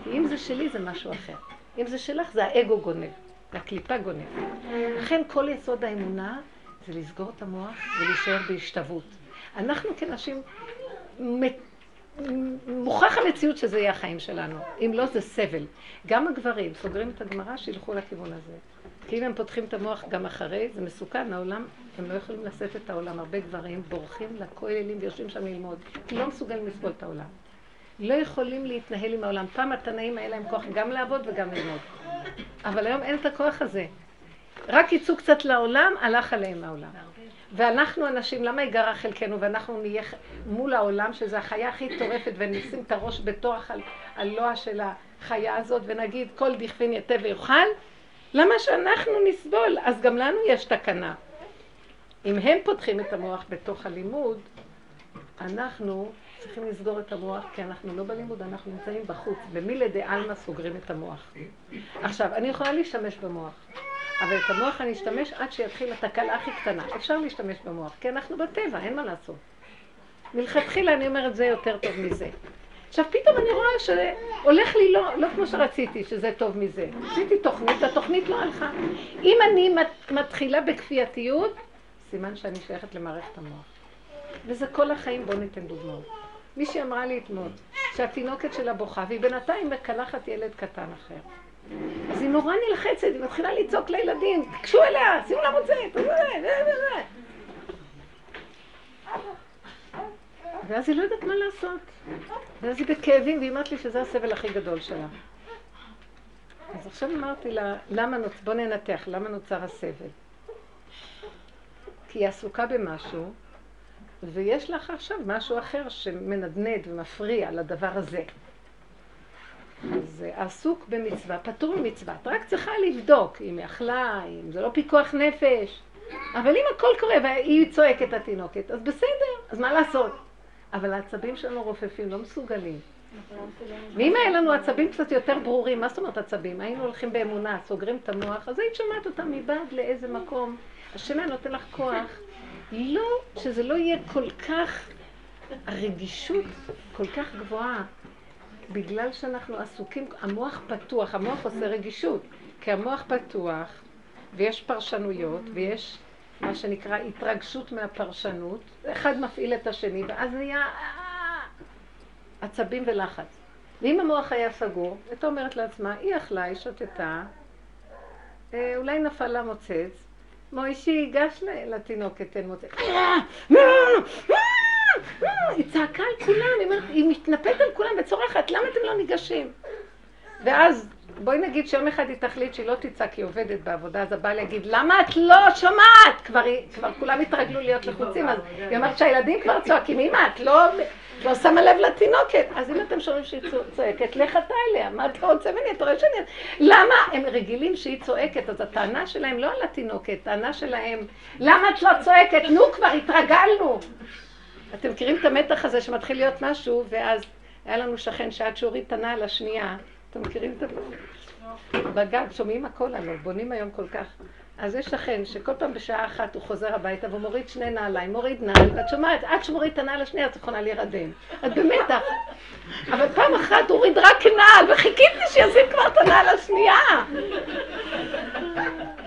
כי אם זה שלי, זה משהו אחר. אם זה שלך, זה האגו גונב, והקליפה גונב. לכן כל יסוד האמונה זה לסגור את המוח ולהישאר בהשתוות. אנחנו כנשים מוכרח המציאות שזה יהיה החיים שלנו. אם לא, זה סבל. גם הגברים סוגרים את הגמרא, שילכו לכיוון הזה. כי אם הם פותחים את המוח גם אחרי, זה מסוכן, העולם, הם לא יכולים לשאת את העולם. הרבה גברים בורחים לכוללים ויושבים שם ללמוד, לא מסוגלים לסבול את העולם. לא יכולים להתנהל עם העולם. פעם התנאים היה להם כוח גם לעבוד וגם ללמוד. אבל היום אין את הכוח הזה. רק יצאו קצת לעולם, הלך עליהם העולם. ואנחנו אנשים, למה יגרע חלקנו ואנחנו נהיה מול העולם, שזה החיה הכי טורפת, ונשים את הראש בתוך הלוע של החיה הזאת, ונגיד כל דכפין יתה ויאכל? למה שאנחנו נסבול? אז גם לנו יש תקנה. אם הם פותחים את המוח בתוך הלימוד, אנחנו צריכים לסגור את המוח, כי אנחנו לא בלימוד, אנחנו נמצאים בחוץ. במילי עלמא סוגרים את המוח. עכשיו, אני יכולה להשתמש במוח, אבל את המוח אני אשתמש עד שיתחיל התקלה הכי קטנה. אפשר להשתמש במוח, כי אנחנו בטבע, אין מה לעשות. מלכתחילה אני אומרת, זה יותר טוב מזה. עכשיו פתאום אני רואה שהולך לי לא, לא כמו שרציתי, שזה טוב מזה. עשיתי תוכנית, התוכנית לא הלכה. אם אני מתחילה בכפייתיות, סימן שאני שייכת למערכת המוח. וזה כל החיים, בואו ניתן דוגמאות. מישהי אמרה לי אתמול, שהתינוקת שלה בוכה, והיא בינתיים מקלחת ילד קטן אחר. אז היא נורא נלחצת, היא מתחילה לצעוק לילדים, תקשו אליה, שימו לה מוצאת, ואז היא לא יודעת מה לעשות. ואז היא בכאבים, והיא אמרת לי שזה הסבל הכי גדול שלה. אז עכשיו אמרתי לה, למה נוצ... בוא ננתח, למה נוצר הסבל? כי היא עסוקה במשהו, ויש לך עכשיו משהו אחר שמנדנד ומפריע לדבר הזה. אז עסוק במצווה, פטור ממצווה. את רק צריכה לבדוק אם היא אכלה, אם זה לא פיקוח נפש. אבל אם הכל קורה והיא צועקת התינוקת, אז בסדר, אז מה לעשות? אבל העצבים שלנו רופפים, לא מסוגלים. ואם היה לנו עצבים קצת יותר ברורים, מה זאת אומרת עצבים? היינו הולכים באמונה, סוגרים את המוח, אז היית שומעת אותם מבעד לאיזה מקום. השם היה נותן לך כוח. לא, שזה לא יהיה כל כך, הרגישות כל כך גבוהה, בגלל שאנחנו עסוקים, המוח פתוח, המוח עושה רגישות, כי המוח פתוח, ויש פרשנויות, ויש מה שנקרא התרגשות מהפרשנות, אחד מפעיל את השני, ואז נהיה עצבים ולחץ. ואם המוח היה סגור, הייתה אומרת לעצמה, היא אכלה, היא שתתה, אה, אולי נפל לה מוצץ, מוישי, גש לתינוקת, תן מוצץ. היא צעקה על כולם, היא מתנפלת על כולם וצורחת, למה אתם לא ניגשים? ואז בואי נגיד שיום אחד היא תחליט שהיא לא תצעק, היא עובדת בעבודה, אז הבעל יגיד, למה את לא שומעת? כבר, כבר כולם התרגלו להיות לחוצים, אז היא אומרת שהילדים כבר צועקים, אמא, את לא, לא שמה לב לתינוקת. אז אם אתם שומעים שהיא צועקת, לך אתה אליה, מה אתה רוצה ממני? אתה רואה שאני... למה? הם רגילים שהיא צועקת, אז הטענה שלהם לא על התינוקת, טענה שלהם, למה את לא צועקת? נו כבר, התרגלנו. אתם מכירים את המתח הזה שמתחיל להיות משהו, ואז היה לנו שכן שעד שהוריד את הנעל השנייה, אתם מכירים את זה? בגג, שומעים הכל עליו, בונים היום כל כך. אז יש שכן שכל פעם בשעה אחת הוא חוזר הביתה והוא מוריד שני נעליים, מוריד נעל, ואת שומעת, עד שמוריד את הנעל השנייה את יכולה להירדם. את במתח. אבל פעם אחת הוא הוריד רק נעל, וחיכיתי שישים כבר את הנעל השנייה.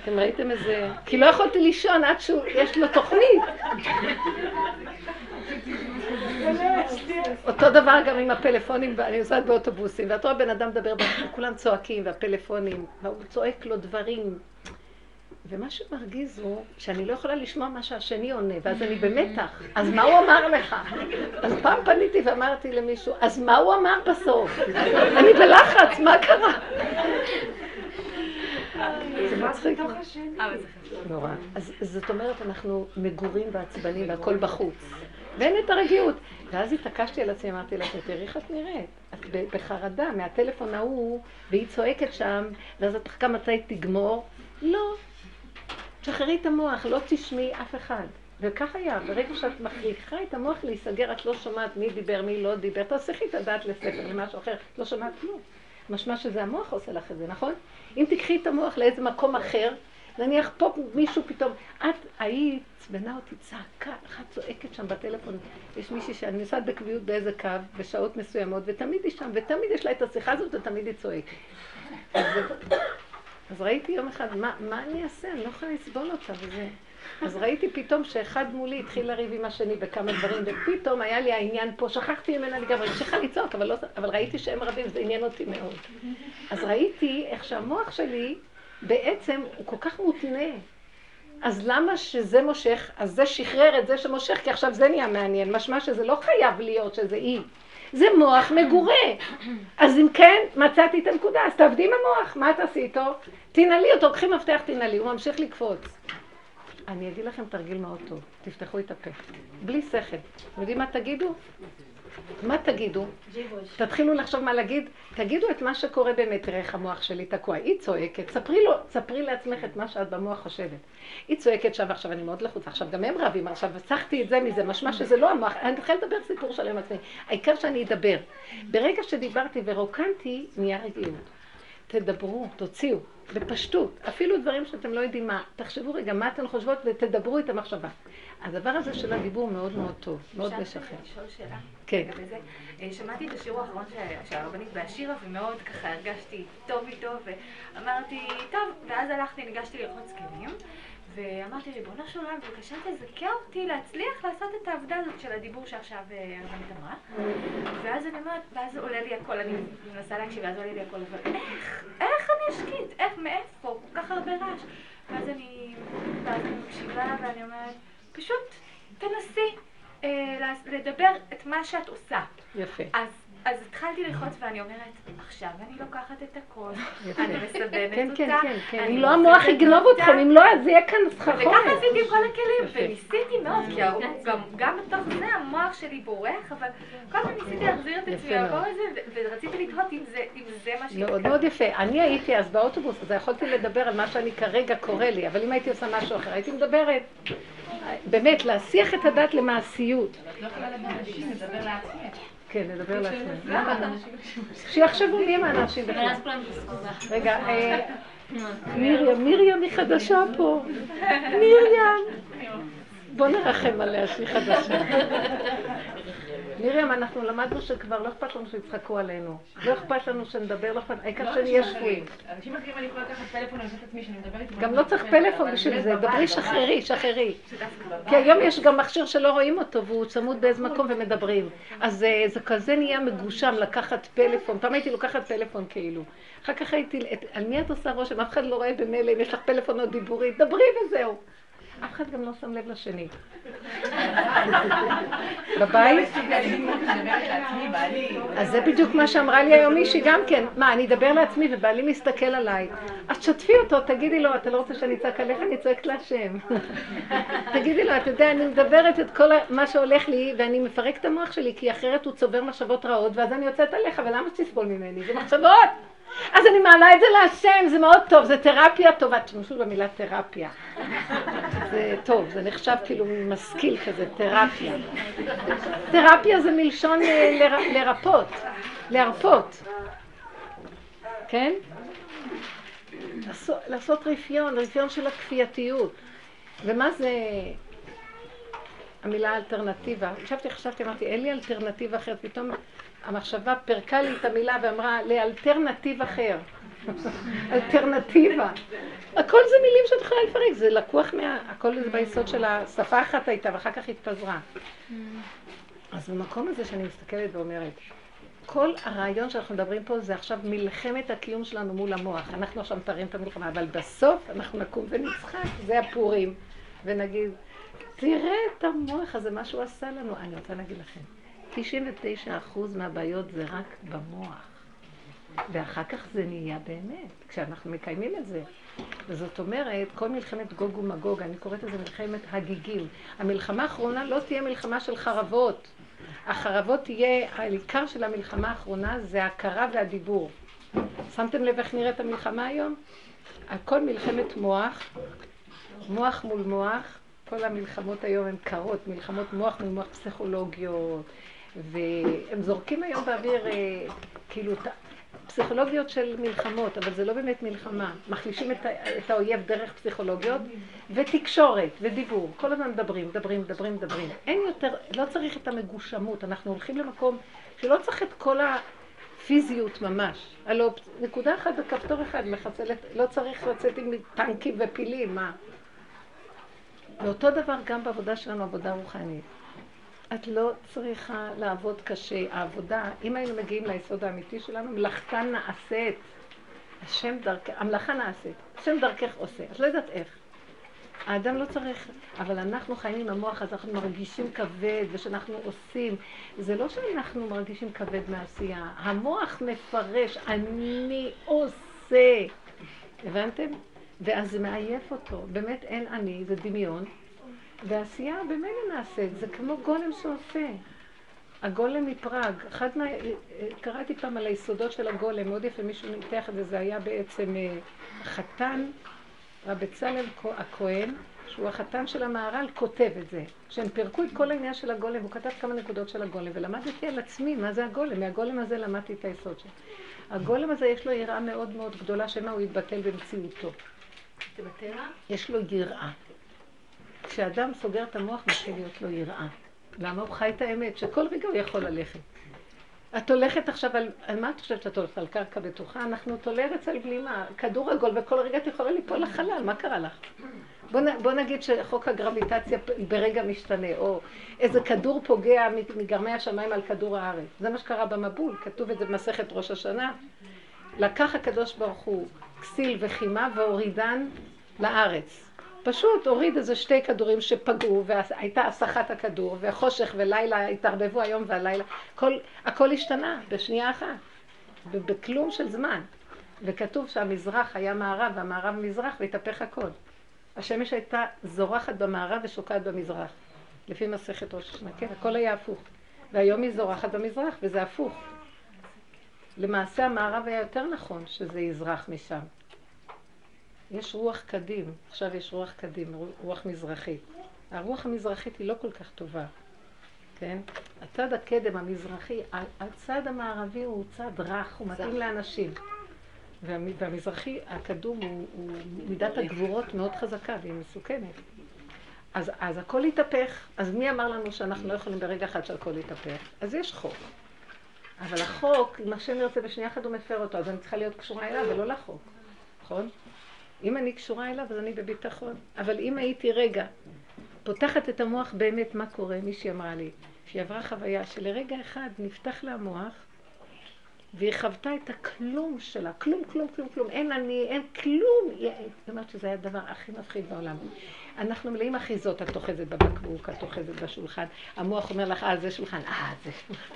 אתם ראיתם איזה... כי לא יכולתי לישון עד שיש לו תוכנית. אותו דבר גם עם הפלאפונים, אני נוסעת באוטובוסים, ואת רואה בן אדם מדבר, וכולם צועקים, והפלאפונים, והוא צועק לו דברים. ומה שמרגיז הוא שאני לא יכולה לשמוע מה שהשני עונה, ואז אני במתח. אז מה הוא אמר לך? אז פעם פניתי ואמרתי למישהו, אז מה הוא אמר בסוף? אני בלחץ, מה קרה? זה מצחיק. נורא. אז זאת אומרת, אנחנו מגורים ועצבנים והכל בחוץ. ואין את הרגיעות. ואז התעקשתי על עצמי, אמרתי לה, תראי איך את נראית. את בחרדה מהטלפון ההוא, והיא צועקת שם, ואז את מחכה מתי תגמור. לא. תשחררי את המוח, לא תשמעי אף אחד. וכך היה, ברגע שאת מכריחה את המוח להיסגר, את לא שומעת מי דיבר, מי לא דיבר, תסיכי את הדעת לספר, למשהו אחר, לא שומעת כלום. משמע שזה המוח עושה לך את זה, נכון? אם תקחי את המוח לאיזה מקום אחר, נניח פה מישהו פתאום, את היית, עצבנה אותי צעקה, אחת צועקת שם בטלפון, יש מישהי שאני נוסעת בקביעות באיזה קו, בשעות מסוימות, ותמיד היא שם, ותמיד יש לה את השיחה הזאת, ותמיד היא צועקת. אז, אז ראיתי יום אחד, מה, מה אני אעשה? אני לא יכולה לסבול אותה וזה. אז ראיתי פתאום שאחד מולי התחיל לריב עם השני בכמה דברים, ופתאום היה לי העניין פה, שכחתי ממנה לגמרי, המשיכה לצעוק, אבל, לא, אבל ראיתי שהם רבים, זה עניין אותי מאוד. אז ראיתי איך שהמוח שלי בעצם הוא כל כך מותנה. אז למה שזה מושך, אז זה שחרר את זה שמושך, כי עכשיו זה נהיה מעניין. משמע שזה לא חייב להיות שזה אי. זה מוח מגורה. אז אם כן, מצאתי את הנקודה, אז תעבדי עם המוח, מה תעשי איתו? תנעלי אותו, קחי מפתח, תנעלי, הוא ממשיך לקפוץ. אני אגיד לכם תרגיל מאוד טוב, תפתחו את הפה. בלי שכל. אתם יודעים מה תגידו? מה תגידו? תתחילו לחשוב מה להגיד, תגידו את מה שקורה באמת, תראה איך המוח שלי תקוע. היא צועקת, ספרי לו, ספרי לעצמך את מה שאת במוח חושבת. היא צועקת שם עכשיו, אני מאוד לחוצה, עכשיו גם הם רבים, עכשיו הצחתי את זה מזה, משמע שזה לא המוח, אני מתחילה לדבר סיפור שלם עצמי. העיקר שאני אדבר. ברגע שדיברתי ורוקנתי, נהיה רגיעות. תדברו, תוציאו, בפשטות, אפילו דברים שאתם לא יודעים מה, תחשבו רגע מה אתן חושבות ותדברו את המחשבה. הדבר הזה של הדיבור מאוד מאוד טוב, מאוד משחרר. אפשר לשאול שאלה? כן. אה, שמעתי את השיעור האחרון של הרבנית באשירה ומאוד ככה הרגשתי טוב איתו ואמרתי, טוב, ואז הלכתי, ניגשתי לרחוץ זקנים ואמרתי, ריבונו של עולם, בבקשה תזכה אותי להצליח לעשות את העבודה הזאת של הדיבור שעכשיו אה, הרבנית אמרה. ואז אני אומרת, ואז עולה לי הכל, אני מנסה להקשיב, ואז עולה לי הכל, אבל איך, איך אני אשקיט? איך, מאיפה? כל כך הרבה רעש. ואז אני, ואז אני מקשיבה ואני אומרת, פשוט תנסי אה, לדבר את מה שאת עושה. יפה. אז אז התחלתי ללחוץ ואני אומרת, עכשיו אני לוקחת את הכל, אני מסבנת כן, כן, אותה. כן, כן, כן. אם לא המוח יגנוב אתכם, אם לא, אז יהיה כאן סחרחורת. וככה עשיתי עם כל הכלים, וניסיתי מאוד, כי גם בתוך זה המוח שלי בורח, אבל כל הזמן ניסיתי להחזיר את עצמי לעבור את זה, ורציתי לתהות אם זה מה שיקרה. מאוד מאוד יפה. אני הייתי אז באוטובוס, אז יכולתי לדבר על מה שאני כרגע קורא לי, אבל אם הייתי עושה משהו אחר, הייתי מדברת. באמת, להסיח את הדת למעשיות. את לא יכולה לדבר לעצמך. כן, נדבר לעצמנו. שיחשבו מי הם האנשים בכלל. רגע, אה, מרים, מרים היא חדשה פה. מרים. בוא נרחם עליה שהיא חדשה. מרים, אנחנו למדנו שכבר לא אכפת לנו שיצחקו עלינו. לא אכפת לנו שנדבר, לא אכפת, העיקר שנהיה שפויים. אנשים אחרים אני יכולה לקחת פלאפון ולעשות את עצמי שאני מדברת גם לא צריך פלאפון בשביל זה, דברי, שחררי, שחררי. כי היום יש גם מכשיר שלא רואים אותו והוא צמוד באיזה מקום ומדברים. אז אה, זה כזה נהיה מגושם לקחת פלאפון. פעם הייתי לוקחת פלאפון כאילו. אחר כך הייתי, על מי את עושה רושם? אף אחד לא רואה במילא אם יש לך פלאפון או דיבורי, דברי וזהו. אף אחד גם לא שם לב לשני. בבית? אז זה בדיוק מה שאמרה לי היום מישהי גם כן. מה, אני אדבר לעצמי ובעלי מסתכל עליי. אז תשתפי אותו, תגידי לו, אתה לא רוצה שאני אצעק עליך? אני צועקת להשם. תגידי לו, אתה יודע, אני מדברת את כל מה שהולך לי ואני מפרק את המוח שלי, כי אחרת הוא צובר מחשבות רעות, ואז אני יוצאת עליך, ולמה שתסבול ממני? זה מחשבות! אז אני מעלה את זה להשם, זה מאוד טוב, זה תרפיה טובה. תשמשו במילה תרפיה. זה טוב, זה נחשב כאילו משכיל כזה, תרפיה. תרפיה זה מלשון אה, לר, לרפות, להרפות. כן? לעשות, רפיון, רפיון של הכפייתיות. ומה זה המילה אלטרנטיבה? ישבתי, חשבתי, אמרתי, אין לי אלטרנטיבה אחרת. פתאום המחשבה פירקה לי את המילה ואמרה לאלטרנטיב אחר. אלטרנטיבה. הכל זה מילים שאת יכולה לפרק, זה לקוח מה... הכל זה ביסוד של השפה אחת הייתה ואחר כך התפזרה. אז במקום הזה שאני מסתכלת ואומרת, כל הרעיון שאנחנו מדברים פה זה עכשיו מלחמת הקיום שלנו מול המוח. אנחנו עכשיו מתארים את המלחמה, אבל בסוף אנחנו נקום ונצחק, זה הפורים, ונגיד, תראה את המוח הזה, מה שהוא עשה לנו. אני רוצה להגיד לכם, 99% מהבעיות זה רק במוח. ואחר כך זה נהיה באמת, כשאנחנו מקיימים את זה. וזאת אומרת, כל מלחמת גוג ומגוג, אני קוראת לזה מלחמת הגיגים. המלחמה האחרונה לא תהיה מלחמה של חרבות. החרבות תהיה, העיקר של המלחמה האחרונה זה ההכרה והדיבור. שמתם לב איך נראית המלחמה היום? הכל מלחמת מוח, מוח מול מוח, כל המלחמות היום הן קרות, מלחמות מוח מול מוח פסיכולוגיות, והם זורקים היום באוויר אה, כאילו פסיכולוגיות של מלחמות, אבל זה לא באמת מלחמה. מחלישים את, את האויב דרך פסיכולוגיות ותקשורת ודיבור. כל הזמן מדברים, מדברים, מדברים, מדברים. אין יותר, לא צריך את המגושמות. אנחנו הולכים למקום שלא צריך את כל הפיזיות ממש. הלוא נקודה אחת בכפתור אחד מחצלת, לא צריך לצאת עם טנקים ופילים, מה? ואותו דבר גם בעבודה שלנו, עבודה רוחנית. את לא צריכה לעבוד קשה. העבודה, אם היינו מגיעים ליסוד האמיתי שלנו, מלאכתה נעשית. השם דרכך, המלאכה נעשית. השם דרכך עושה. את לא יודעת איך. האדם לא צריך, אבל אנחנו חיים עם המוח, אז אנחנו מרגישים כבד, ושאנחנו עושים. זה לא שאנחנו מרגישים כבד מעשייה. המוח מפרש, אני עושה. הבנתם? ואז זה מעייף אותו. באמת אין אני, זה דמיון. ועשייה במילא נעשית, זה כמו גולם שעושה. הגולם מפראג, אחד מה... קראתי פעם על היסודות של הגולם, מאוד יפה, מישהו ניתח את זה, זה היה בעצם אה, חתן, רב בצלאל הכהן, שהוא החתן של המהר"ל, כותב את זה. כשהם פירקו את כל העניין של הגולם, הוא כתב כמה נקודות של הגולם, ולמדתי על עצמי מה זה הגולם, מהגולם הזה למדתי את היסוד שלו. הגולם הזה יש לו יראה מאוד מאוד גדולה, שמא הוא יתבטל במציאותו. יש לו יראה. כשאדם סוגר את המוח, מתחיל להיות לו יראה. למה הוא חי את האמת? שכל רגע הוא יכול ללכת. את הולכת עכשיו על, על מה את חושבת שאת הולכת? על קרקע בטוחה? אנחנו תולי ארץ על בלימה, כדור עגול, וכל רגע את יכולה ליפול לחלל, מה קרה לך? בוא, בוא נגיד שחוק הגרביטציה ברגע משתנה, או איזה כדור פוגע מגרמי השמיים על כדור הארץ. זה מה שקרה במבול, כתוב את זה במסכת ראש השנה. לקח הקדוש ברוך הוא כסיל וחימה והורידן לארץ. פשוט הוריד איזה שתי כדורים שפגעו, והייתה הסחת הכדור, וחושך ולילה התערבבו היום והלילה, כל, הכל השתנה בשנייה אחת, בכלום של זמן. וכתוב שהמזרח היה מערב והמערב מזרח והתהפך הכל. השמש הייתה זורחת במערב ושוקעת במזרח, לפי מסכת ראש השנה, כן, הכל היה הפוך. והיום היא זורחת במזרח וזה הפוך. למעשה המערב היה יותר נכון שזה יזרח משם. יש רוח קדים, עכשיו יש רוח קדים, רוח מזרחית. הרוח המזרחית היא לא כל כך טובה, כן? הצד הקדם המזרחי, הצד המערבי הוא צד רך, הוא מתאים לאנשים. והמזרחי הקדום הוא, הוא מידת הגבורות מאוד חזקה והיא מסוכנת. אז, אז הכל יתהפך, אז מי אמר לנו שאנחנו לא יכולים ברגע אחד שהכל יתהפך? אז יש חוק. אבל החוק, אם השם ירצה בשנייה אחת הוא מפר אותו, אז אני צריכה להיות קשורה אליו ולא לחוק, נכון? אם אני קשורה אליו, אז אני בביטחון. אבל אם הייתי רגע פותחת את המוח באמת, מה קורה? מישהי אמרה לי, שהיא עברה חוויה שלרגע אחד נפתח לה המוח, והיא חוותה את הכלום שלה, כלום, כלום, כלום, כלום, אין אני, אין כלום. היא אומרת שזה היה הדבר הכי מפחיד בעולם. אנחנו מלאים אחיזות, את אוחזת בבקבוק, את אוחזת בשולחן, המוח אומר לך, אה, זה שולחן, אה, זה שולחן.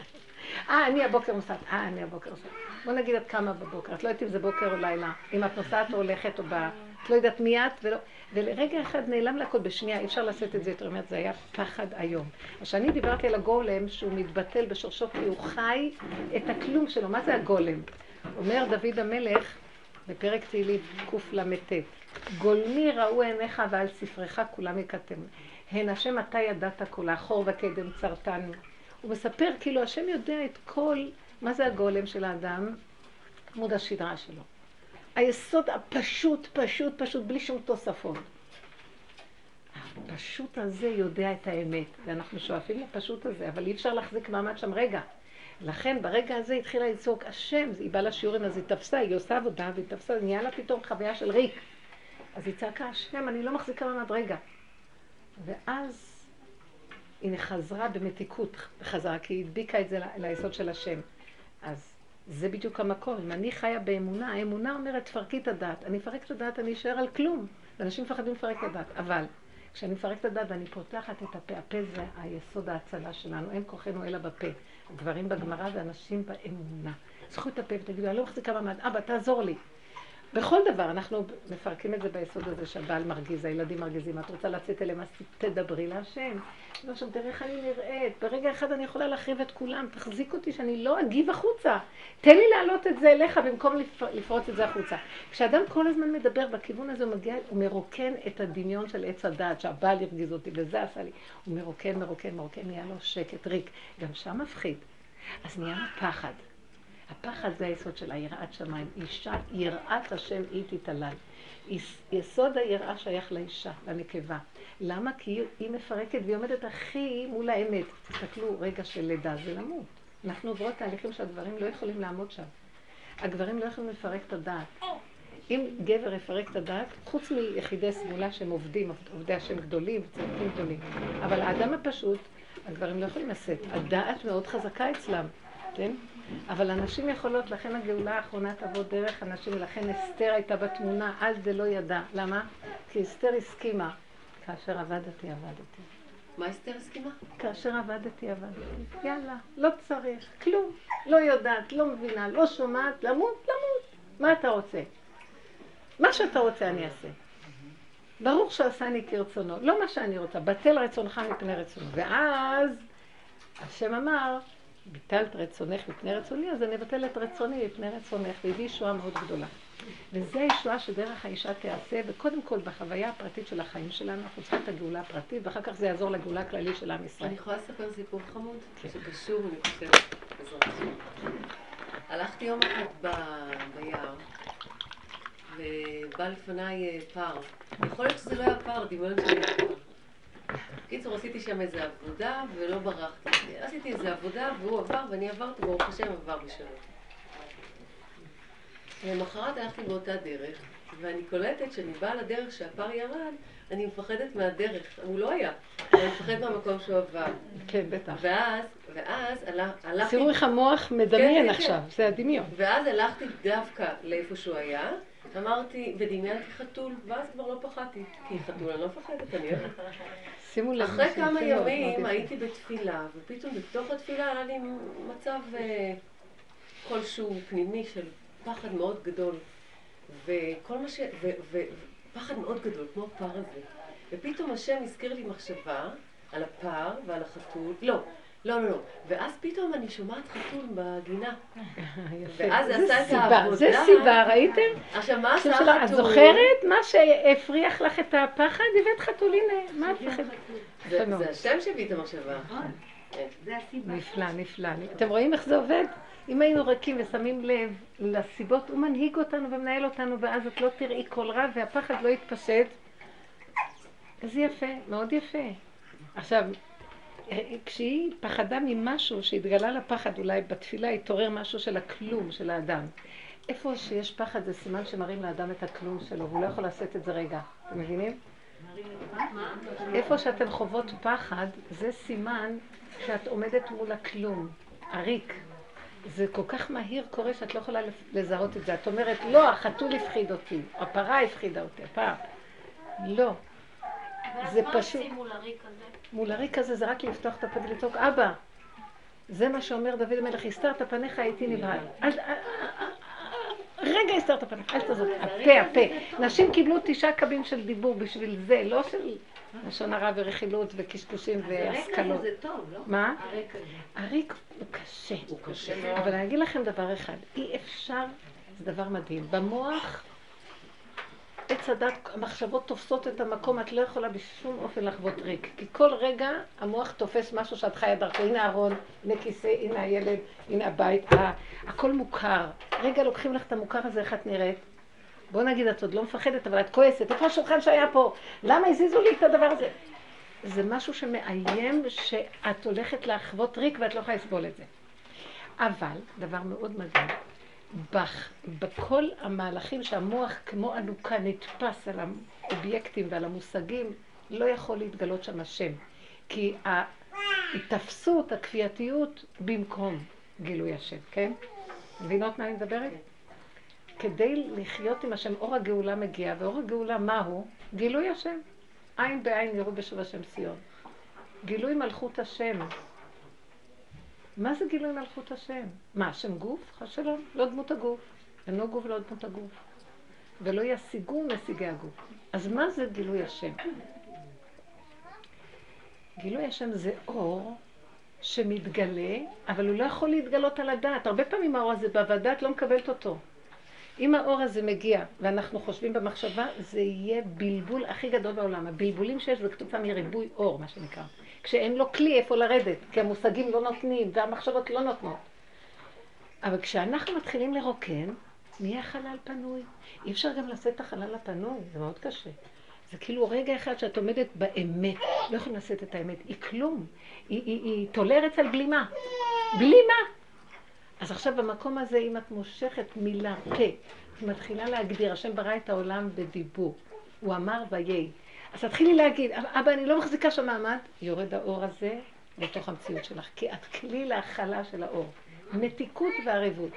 אה, אני הבוקר נוסעת, אה, אני הבוקר נוסעת. בוא נגיד את כמה בבוקר, את לא יודעת אם זה בוקר או לילה, אם את נוסעת או הולכת או באה, את לא יודעת מי את ולא... ולרגע אחד נעלם לכל בשנייה, אי אפשר לשאת את זה יותר מעט, זה היה פחד איום. אז כשאני דיברתי על הגולם, שהוא מתבטל בשורשו כי הוא חי את הכלום שלו, מה זה הגולם? אומר דוד המלך בפרק תהילים קל"ט, גולמי ראו עיניך ועל ספרך כולם יקטם. הן השם אתה ידעת כל האחור וקדם צרתנו. הוא מספר כאילו השם יודע את כל, מה זה הגולם של האדם? עמוד השדרה שלו. היסוד הפשוט, פשוט, פשוט, בלי שום תוספות. הפשוט הזה יודע את האמת, ואנחנו שואפים לפשוט הזה, אבל אי אפשר להחזיק מעמד שם רגע. לכן ברגע הזה התחילה לצעוק, השם, היא באה לשיעורים, אז היא תפסה, היא עושה עבודה, והיא תפסה, נהיה לה פתאום חוויה של ריק. אז היא צעקה, השם, אני לא מחזיקה מעמד רגע. ואז היא חזרה במתיקות חזרה, כי היא הדביקה את זה ליסוד של השם. אז זה בדיוק המקום. אם אני חיה באמונה, האמונה אומרת, תפרקי את הדת. אני אפרק את הדת, אני אשאר על כלום. ואנשים מפחדים לפרק את הדת. אבל כשאני מפרק את הדת ואני פותחת את הפה, הפה זה היסוד ההצלה שלנו, אין כוחנו אלא בפה. דברים בגמרא ואנשים באמונה. זכו את הפה ותגידו, אני לא מחזיקה מעמד, אבא, תעזור לי. בכל דבר, אנחנו מפרקים את זה ביסוד הזה שהבעל מרגיז, הילדים מרגיזים, את רוצה לצאת אליהם, אז תדברי להשם. עכשיו, תראה איך אני נראית, ברגע אחד אני יכולה להחריב את כולם, תחזיק אותי שאני לא אגיב החוצה. תן לי להעלות את זה אליך במקום לפרוץ את זה החוצה. כשאדם כל הזמן מדבר בכיוון הזה, הוא מגיע, הוא מרוקן את הדמיון של עץ הדעת, שהבעל הרגיז אותי, וזה עשה לי. הוא מרוקן, מרוקן, מרוקן, נהיה לו שקט, ריק. גם שם מפחיד. אז נהיה לו פחד. הפחד זה היסוד של היראת שמיים. אישה, יראת השם היא תתעלל. יסוד היראה שייך לאישה, לנקבה. למה? כי היא מפרקת והיא עומדת הכי מול האמת. תסתכלו, רגע של לידה זה למות. אנחנו עוברות תהליכים שהגברים לא יכולים לעמוד שם. הגברים לא יכולים לפרק את הדעת. אם גבר יפרק את הדעת, חוץ מיחידי סגולה שהם עובדים, עובדי השם גדולים, צדיקים גדולים, אבל האדם הפשוט, הגברים לא יכולים לשאת. הדעת מאוד חזקה אצלם, כן? אבל הנשים יכולות, לכן הגאולה האחרונה תבוא דרך הנשים, ולכן אסתר הייתה בתמונה, אז זה לא ידע. למה? כי אסתר הסכימה. כאשר עבדתי, עבדתי. מה אסתר הסכימה? כאשר עבדתי, עבדתי. יאללה, לא צריך, כלום. לא יודעת, לא מבינה, לא שומעת, למות, למות. מה אתה רוצה? מה שאתה רוצה אני אעשה. ברור שעשני כרצונו, לא מה שאני רוצה, בטל רצונך מפני רצונו. ואז השם אמר, ביטלת רצונך מפני רצוני, אז אני אבטל את רצוני מפני רצונך, והביא ישועה מאוד גדולה. וזו הישועה שדרך האישה תיעשה, וקודם כל בחוויה הפרטית של החיים שלנו, אנחנו צריכים את הגאולה הפרטית, ואחר כך זה יעזור לגאולה הכללית של עם ישראל. אני יכולה לספר סיפור חמוד? שקשור, אני חושבת. הלכתי יום אחד ביער, ובא לפניי אה, פר. יכול להיות שזה לא היה פר, דמיון שלי היה פר. בקיצור, עשיתי שם איזה עבודה ולא ברחתי. עשיתי איזה עבודה והוא עבר ואני עברתי, ברוך השם עבר בשלום. למחרת הלכתי באותה דרך, ואני קולטת שאני באה לדרך שהפר ירד, אני מפחדת מהדרך, הוא לא היה, אני מפחדת מהמקום שהוא עבר. כן, בטח. ואז, ואז הלכתי... תראו איך המוח מדמיין כן, כן, עכשיו, זה הדמיון. ואז הלכתי דווקא לאיפה שהוא היה, אמרתי, ודמיינתי חתול, ואז כבר לא פחדתי, כי חתול אני לא מפחדת, אני אוהבת. שימו לב. אחרי כמה ימים. הייתי בתפילה, ופתאום בתוך התפילה עלה לי מצב אה, כלשהו פנימי של פחד מאוד גדול. וכל מה ש... ו- ו- ופחד מאוד גדול, כמו הפר הזה. ופתאום השם הזכיר לי מחשבה על הפר ועל החתול. לא, לא, לא, לא. ואז פתאום אני שומעת חתול בגינה. ואז זה עשה את העבודה. זה סיבה, ראיתם? עכשיו, מה עשה שלה, את החתול? זוכרת מה שהפריח לך את הפחד? הבאת חתול, הנה, מה את מפחדת? זה השם שהביא את המחשבה. זה הסיבה. נפלא, נפלא. אתם רואים איך זה עובד? אם היינו ריקים ושמים לב לסיבות, הוא מנהיג אותנו ומנהל אותנו, ואז את לא תראי כל רע והפחד לא יתפשט. איזה יפה, מאוד יפה. עכשיו, כשהיא פחדה ממשהו שהתגלה לה פחד, אולי בתפילה התעורר משהו של הכלום של האדם. איפה שיש פחד זה סימן שמראים לאדם את הכלום שלו, והוא לא יכול לשאת את זה רגע. אתם מבינים? איפה שאתן חוות פחד, זה סימן שאת עומדת מול הכלום, הריק. זה כל כך מהיר קורה שאת לא יכולה לזהות את זה. את אומרת, לא, החתול הפחיד אותי, הפרה הפחידה אותי, הפעם. לא. זה ואז מה פשוט- עושים מול הריק הזה? מול הריק הזה זה רק לפתוח את הפה ולצעוק, אבא, זה מה שאומר דוד המלך, הסתרת פניך הייתי נבהל. רגע הסתרת פניך, אל תעזוב, הפה, הפה. נשים קיבלו תשעה קבים של דיבור בשביל זה, לא של לשון הרע ורכילות וקשקושים והשכלות. זה טוב, לא? מה? הרקע הזה. הריק הוא קשה. הוא קשה מאוד. אבל אני אגיד לכם דבר אחד, אי אפשר, זה דבר מדהים. במוח, עץ הדת, המחשבות תופסות את המקום, את לא יכולה בשום אופן לחוות ריק. כי כל רגע המוח תופס משהו שאת חיה דרכו. הנה הארון, הנה כיסא, הנה הילד, הנה הבית, ה- הכל מוכר. רגע לוקחים לך את המוכר הזה, איך את נראית? בוא נגיד, את עוד לא מפחדת, אבל את כועסת. איפה השולחן שהיה פה? למה הזיזו לי את הדבר הזה? זה משהו שמאיים שאת הולכת לחוות ריק ואת לא יכולה לסבול את זה. אבל, דבר מאוד מדהים, בח, בכל המהלכים שהמוח כמו עלוקה נתפס על האובייקטים ועל המושגים, לא יכול להתגלות שם השם. כי ההתאפסות, הכפייתיות, במקום גילוי השם, כן? מבינות מה אני מדברת? כדי לחיות עם השם, אור הגאולה מגיע, ואור הגאולה מהו? גילוי השם. עין בעין יראו בשוב השם ציון. גילוי מלכות השם. מה זה גילוי מלכות השם? מה, השם גוף? חס שלום, לא דמות הגוף. אינו גוף ולא דמות הגוף. ולא ישיגו נסיגי הגוף. אז מה זה גילוי השם? גילוי השם זה אור שמתגלה, אבל הוא לא יכול להתגלות על הדעת. הרבה פעמים האור הזה בא והדעת לא מקבלת אותו. אם האור הזה מגיע ואנחנו חושבים במחשבה, זה יהיה בלבול הכי גדול בעולם. הבלבולים שיש זה כתוצאה מריבוי אור, מה שנקרא. כשאין לו כלי איפה לרדת, כי המושגים לא נותנים והמחשבות לא נותנות. אבל כשאנחנו מתחילים לרוקן, נהיה חלל פנוי. אי אפשר גם לשאת את החלל הפנוי, זה מאוד קשה. זה כאילו רגע אחד שאת עומדת באמת, לא יכולים לשאת את האמת, היא כלום, היא, היא, היא טולרת על בלימה, בלימה. אז עכשיו במקום הזה, אם את מושכת מילה, פה, את מתחילה להגדיר, השם ברא את העולם בדיבור, הוא אמר ויהי. אז תתחילי להגיד, אבא, אני לא מחזיקה שם מעמד, יורד האור הזה לתוך המציאות שלך, כי את כלי להכלה של האור. מתיקות וערבות.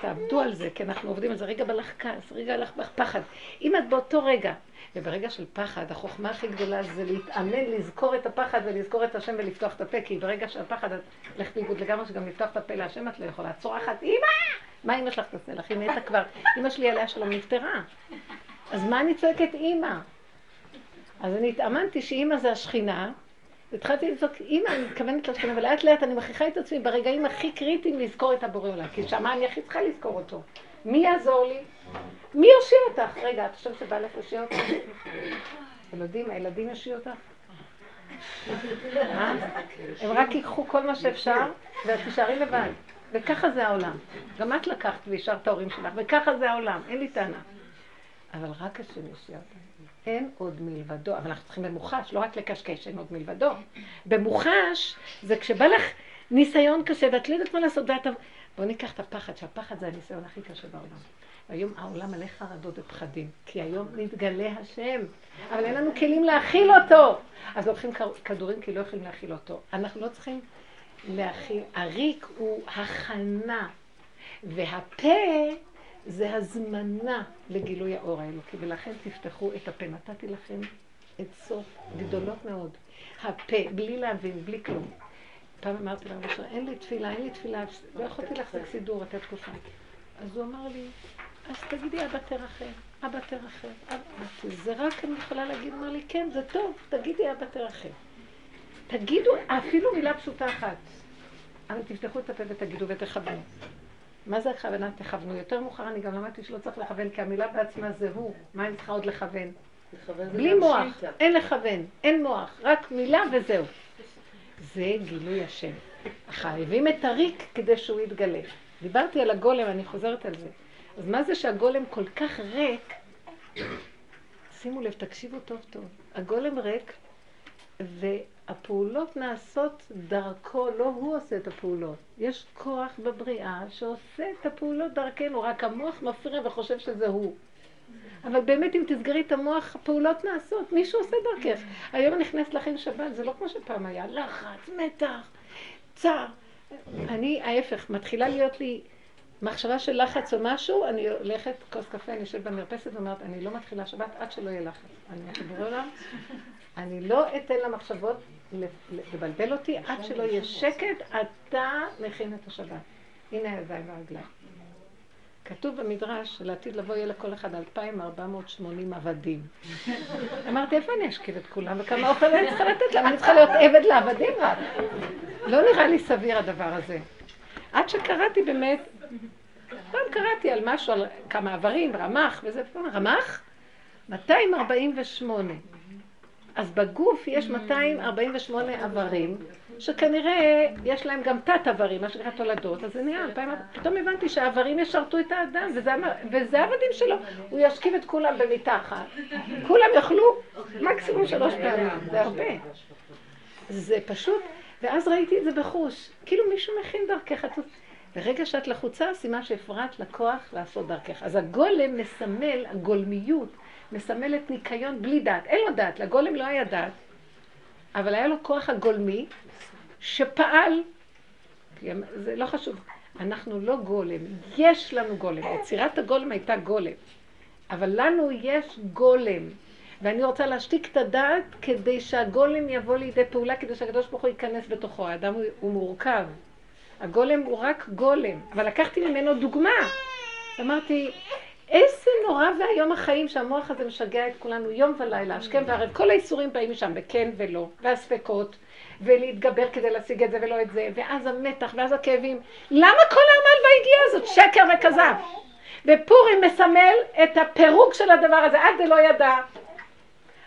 תעבדו על זה, כי אנחנו עובדים על זה. רגע בא לך כעס, רגע לך פחד. אם את באותו רגע, וברגע של פחד, החוכמה הכי גדולה זה להתאמן, לזכור את הפחד ולזכור את השם ולפתוח את הפה, כי ברגע שהפחד, את הולכת לאיבוד לגמרי, שגם לפתוח את הפה להשם את לא יכולה. צורחת, אמא! מה אמא שלך תעשה לך? היא מתה כבר. אמא שלי עליה שלום נפטרה. אז מה אני צועקת אמא? אז אני התאמנתי שאימא זה השכינה, והתחלתי לצעוק, אמא, אני מתכוונת לשכנה, ולאט לאט אני מכריחה את עצמי ברגעים הכי קריטיים לזכור את הבורא עולם, כי שמה אני הכי צריכה לזכור אותו. מי יעזור לי? מי יושיע אותך? רגע, את חושבת שבא לך להושיע אותך? יודעים, הילדים יושיעו אותך? אה? הם רק ייקחו כל מה שאפשר, ואת תישארי לבד. וככה זה העולם. גם את לקחת והשארת ההורים שלך, וככה זה העולם, אין לי טענה. אבל רק השם יושיע אותנו. אין עוד מלבדו, אבל אנחנו צריכים במוחש, לא רק לקשקש, אין עוד מלבדו. במוחש זה כשבא לך ניסיון קשה, ואת לא יודעת מה לעשות, ואת... בואו ניקח את הפחד, שהפחד זה הניסיון הכי קשה בעולם. היום העולם מלא חרדות ופחדים, כי היום נתגלה השם, אבל אין לנו כלים להכיל אותו. אז לוקחים כדורים כי לא יכולים להכיל אותו. אנחנו לא צריכים להכיל, הריק הוא הכנה, והפה זה הזמנה לגילוי האור האלוקי, ולכן תפתחו את הפה. נתתי לכם עצות גדולות מאוד. הפה, בלי להבין, בלי כלום. פעם אמרתי לרב אשר, אין לי תפילה, אין לי תפילה, לא יכולתי להחזיק סידור, לתת תקופה. אז הוא אמר לי, אז תגידי אבא תרחם, אבא תרחם. זה רק אני יכולה להגיד, אמר לי, כן, זה טוב, תגידי אבא תרחם. תגידו אפילו מילה פשוטה אחת. אבל תפתחו את הפה ותגידו ותכוונו. מה זה הכוונה תכוונו? יותר מאוחר אני גם למדתי שלא צריך לכוון, כי המילה בעצמה זה הוא. מה אני צריכה עוד לכוון? בלי מוח, אין לכוון, אין מוח, רק מילה וזהו. זה גילוי השם. חייבים את הריק כדי שהוא יתגלה. דיברתי על הגולם, אני חוזרת על זה. אז מה זה שהגולם כל כך ריק? שימו לב, תקשיבו טוב טוב. הגולם ריק, והפעולות נעשות דרכו, לא הוא עושה את הפעולות. יש כוח בבריאה שעושה את הפעולות דרכנו, רק המוח מפריע וחושב שזה הוא. אבל באמת אם תסגרי את המוח, הפעולות נעשות, מישהו עושה דרכך. היום אני נכנסת לכם שבת, זה לא כמו שפעם היה, לחץ, מתח, צער. אני, ההפך, מתחילה להיות לי מחשבה של לחץ או משהו, אני הולכת, כוס קפה, אני יושבת במרפסת ואומרת, אני לא מתחילה שבת עד שלא יהיה לחץ. אני עולם, אני לא אתן למחשבות לבלבל אותי עד שלא יהיה שקט, אתה מכין את השבת. הנה הידיים והרגליים. כתוב במדרש שלעתיד לבוא יהיה לכל אחד 2,480 עבדים. אמרתי, איפה אני אשכיב את כולם וכמה אוכל אני צריכה לתת להם? אני צריכה להיות עבד לעבדים רק. לא נראה לי סביר הדבר הזה. עד שקראתי באמת, פעם קראתי על משהו, על כמה איברים, רמ"ח וזה, רמ"ח? 248. אז בגוף יש 248 איברים, שכנראה יש להם גם תת-איברים, מה שנקרא תולדות, אז זה נהיה, פתאום הבנתי שהאיברים ישרתו את האדם, וזה, וזה העבדים שלו, הוא ישכיב את כולם במיטה אחת. כולם יאכלו מקסימום שלוש פעמים, זה הרבה. זה פשוט, ואז ראיתי את זה בחוש, כאילו מישהו מכין דרכך. ברגע שאת לחוצה, סימן שהפרעת לכוח לעשות דרכך. אז הגולם מסמל, הגולמיות, מסמלת ניקיון בלי דעת. אין לו דעת, לגולם לא היה דעת, אבל היה לו כוח הגולמי שפעל, זה לא חשוב, אנחנו לא גולם, יש לנו גולם, יצירת הגולם הייתה גולם, אבל לנו יש גולם, ואני רוצה להשתיק את הדעת כדי שהגולם יבוא לידי פעולה, כדי שהקדוש ברוך הוא ייכנס בתוכו, האדם הוא, מורכב, הגולם הוא רק גולם, אבל לקחתי ממנו דוגמה, אמרתי, איזה נורא והיום החיים שהמוח הזה משגע את כולנו יום ולילה, השכם והערב, כל האיסורים באים משם, בכן ולא, והספקות, ולהתגבר כדי להשיג את זה ולא את זה, ואז המתח, ואז הכאבים. למה כל העמל והיגיעה הזאת? שקר וכזב. ופורים מסמל את הפירוק של הדבר הזה, עד דלא ידע.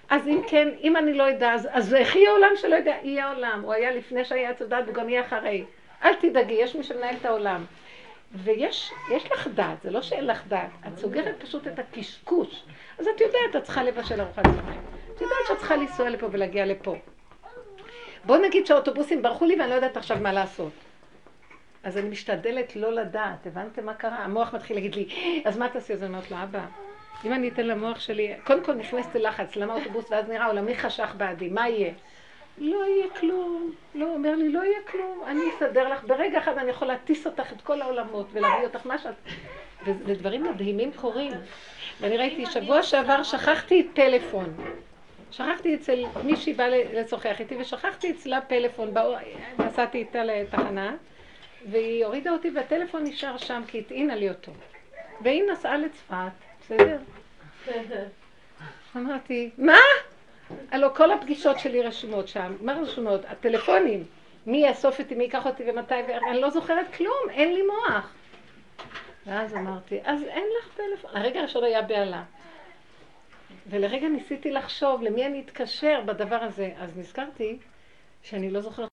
אז אם כן, אם אני לא אדע, אז, אז איך יהיה עולם שלא יודע? יהיה עולם. הוא היה לפני שהיה עץ הדת, והוא גם יהיה אחרי. אל תדאגי, יש מי שמנהל את העולם. ויש לך דעת, זה לא שאין לך דעת, את סוגרת פשוט את הקשקוש. אז את יודעת, את צריכה לבשל ארוחת צהריים. את יודעת שאת צריכה לנסוע לפה ולהגיע לפה. בוא נגיד שהאוטובוסים ברחו לי ואני לא יודעת עכשיו מה לעשות. אז אני משתדלת לא לדעת, הבנתם מה קרה? המוח מתחיל להגיד לי, אז מה תעשי? אז אני אומרת לו, אבא, אם אני אתן למוח שלי, קודם כל נכנסת ללחץ, למה האוטובוס, ואז נראה עולמי חשך בעדי, מה יהיה? לא יהיה כלום. לא, אומר לי, לא יהיה כלום, אני אסדר לך. ברגע אחד אני יכול להטיס אותך את כל העולמות ולהביא אותך מה שאת... ודברים מדהימים קורים. ואני ראיתי, שבוע שעבר שכחתי טלפון. שכחתי אצל מישהי באה לשוחח איתי, ושכחתי אצלה פלאפון, נסעתי איתה לתחנה, והיא הורידה אותי והטלפון נשאר שם כי הטעינה לי אותו. והיא נסעה לצפת, בסדר? אמרתי, מה? הלו כל הפגישות שלי רשומות שם, מה רשומות? הטלפונים, מי יאסוף אותי, מי ייקח אותי ומתי, אני לא זוכרת כלום, אין לי מוח. ואז אמרתי, אז אין לך טלפון. הרגע הראשון היה בהלה. ולרגע ניסיתי לחשוב למי אני אתקשר בדבר הזה. אז נזכרתי שאני לא זוכרת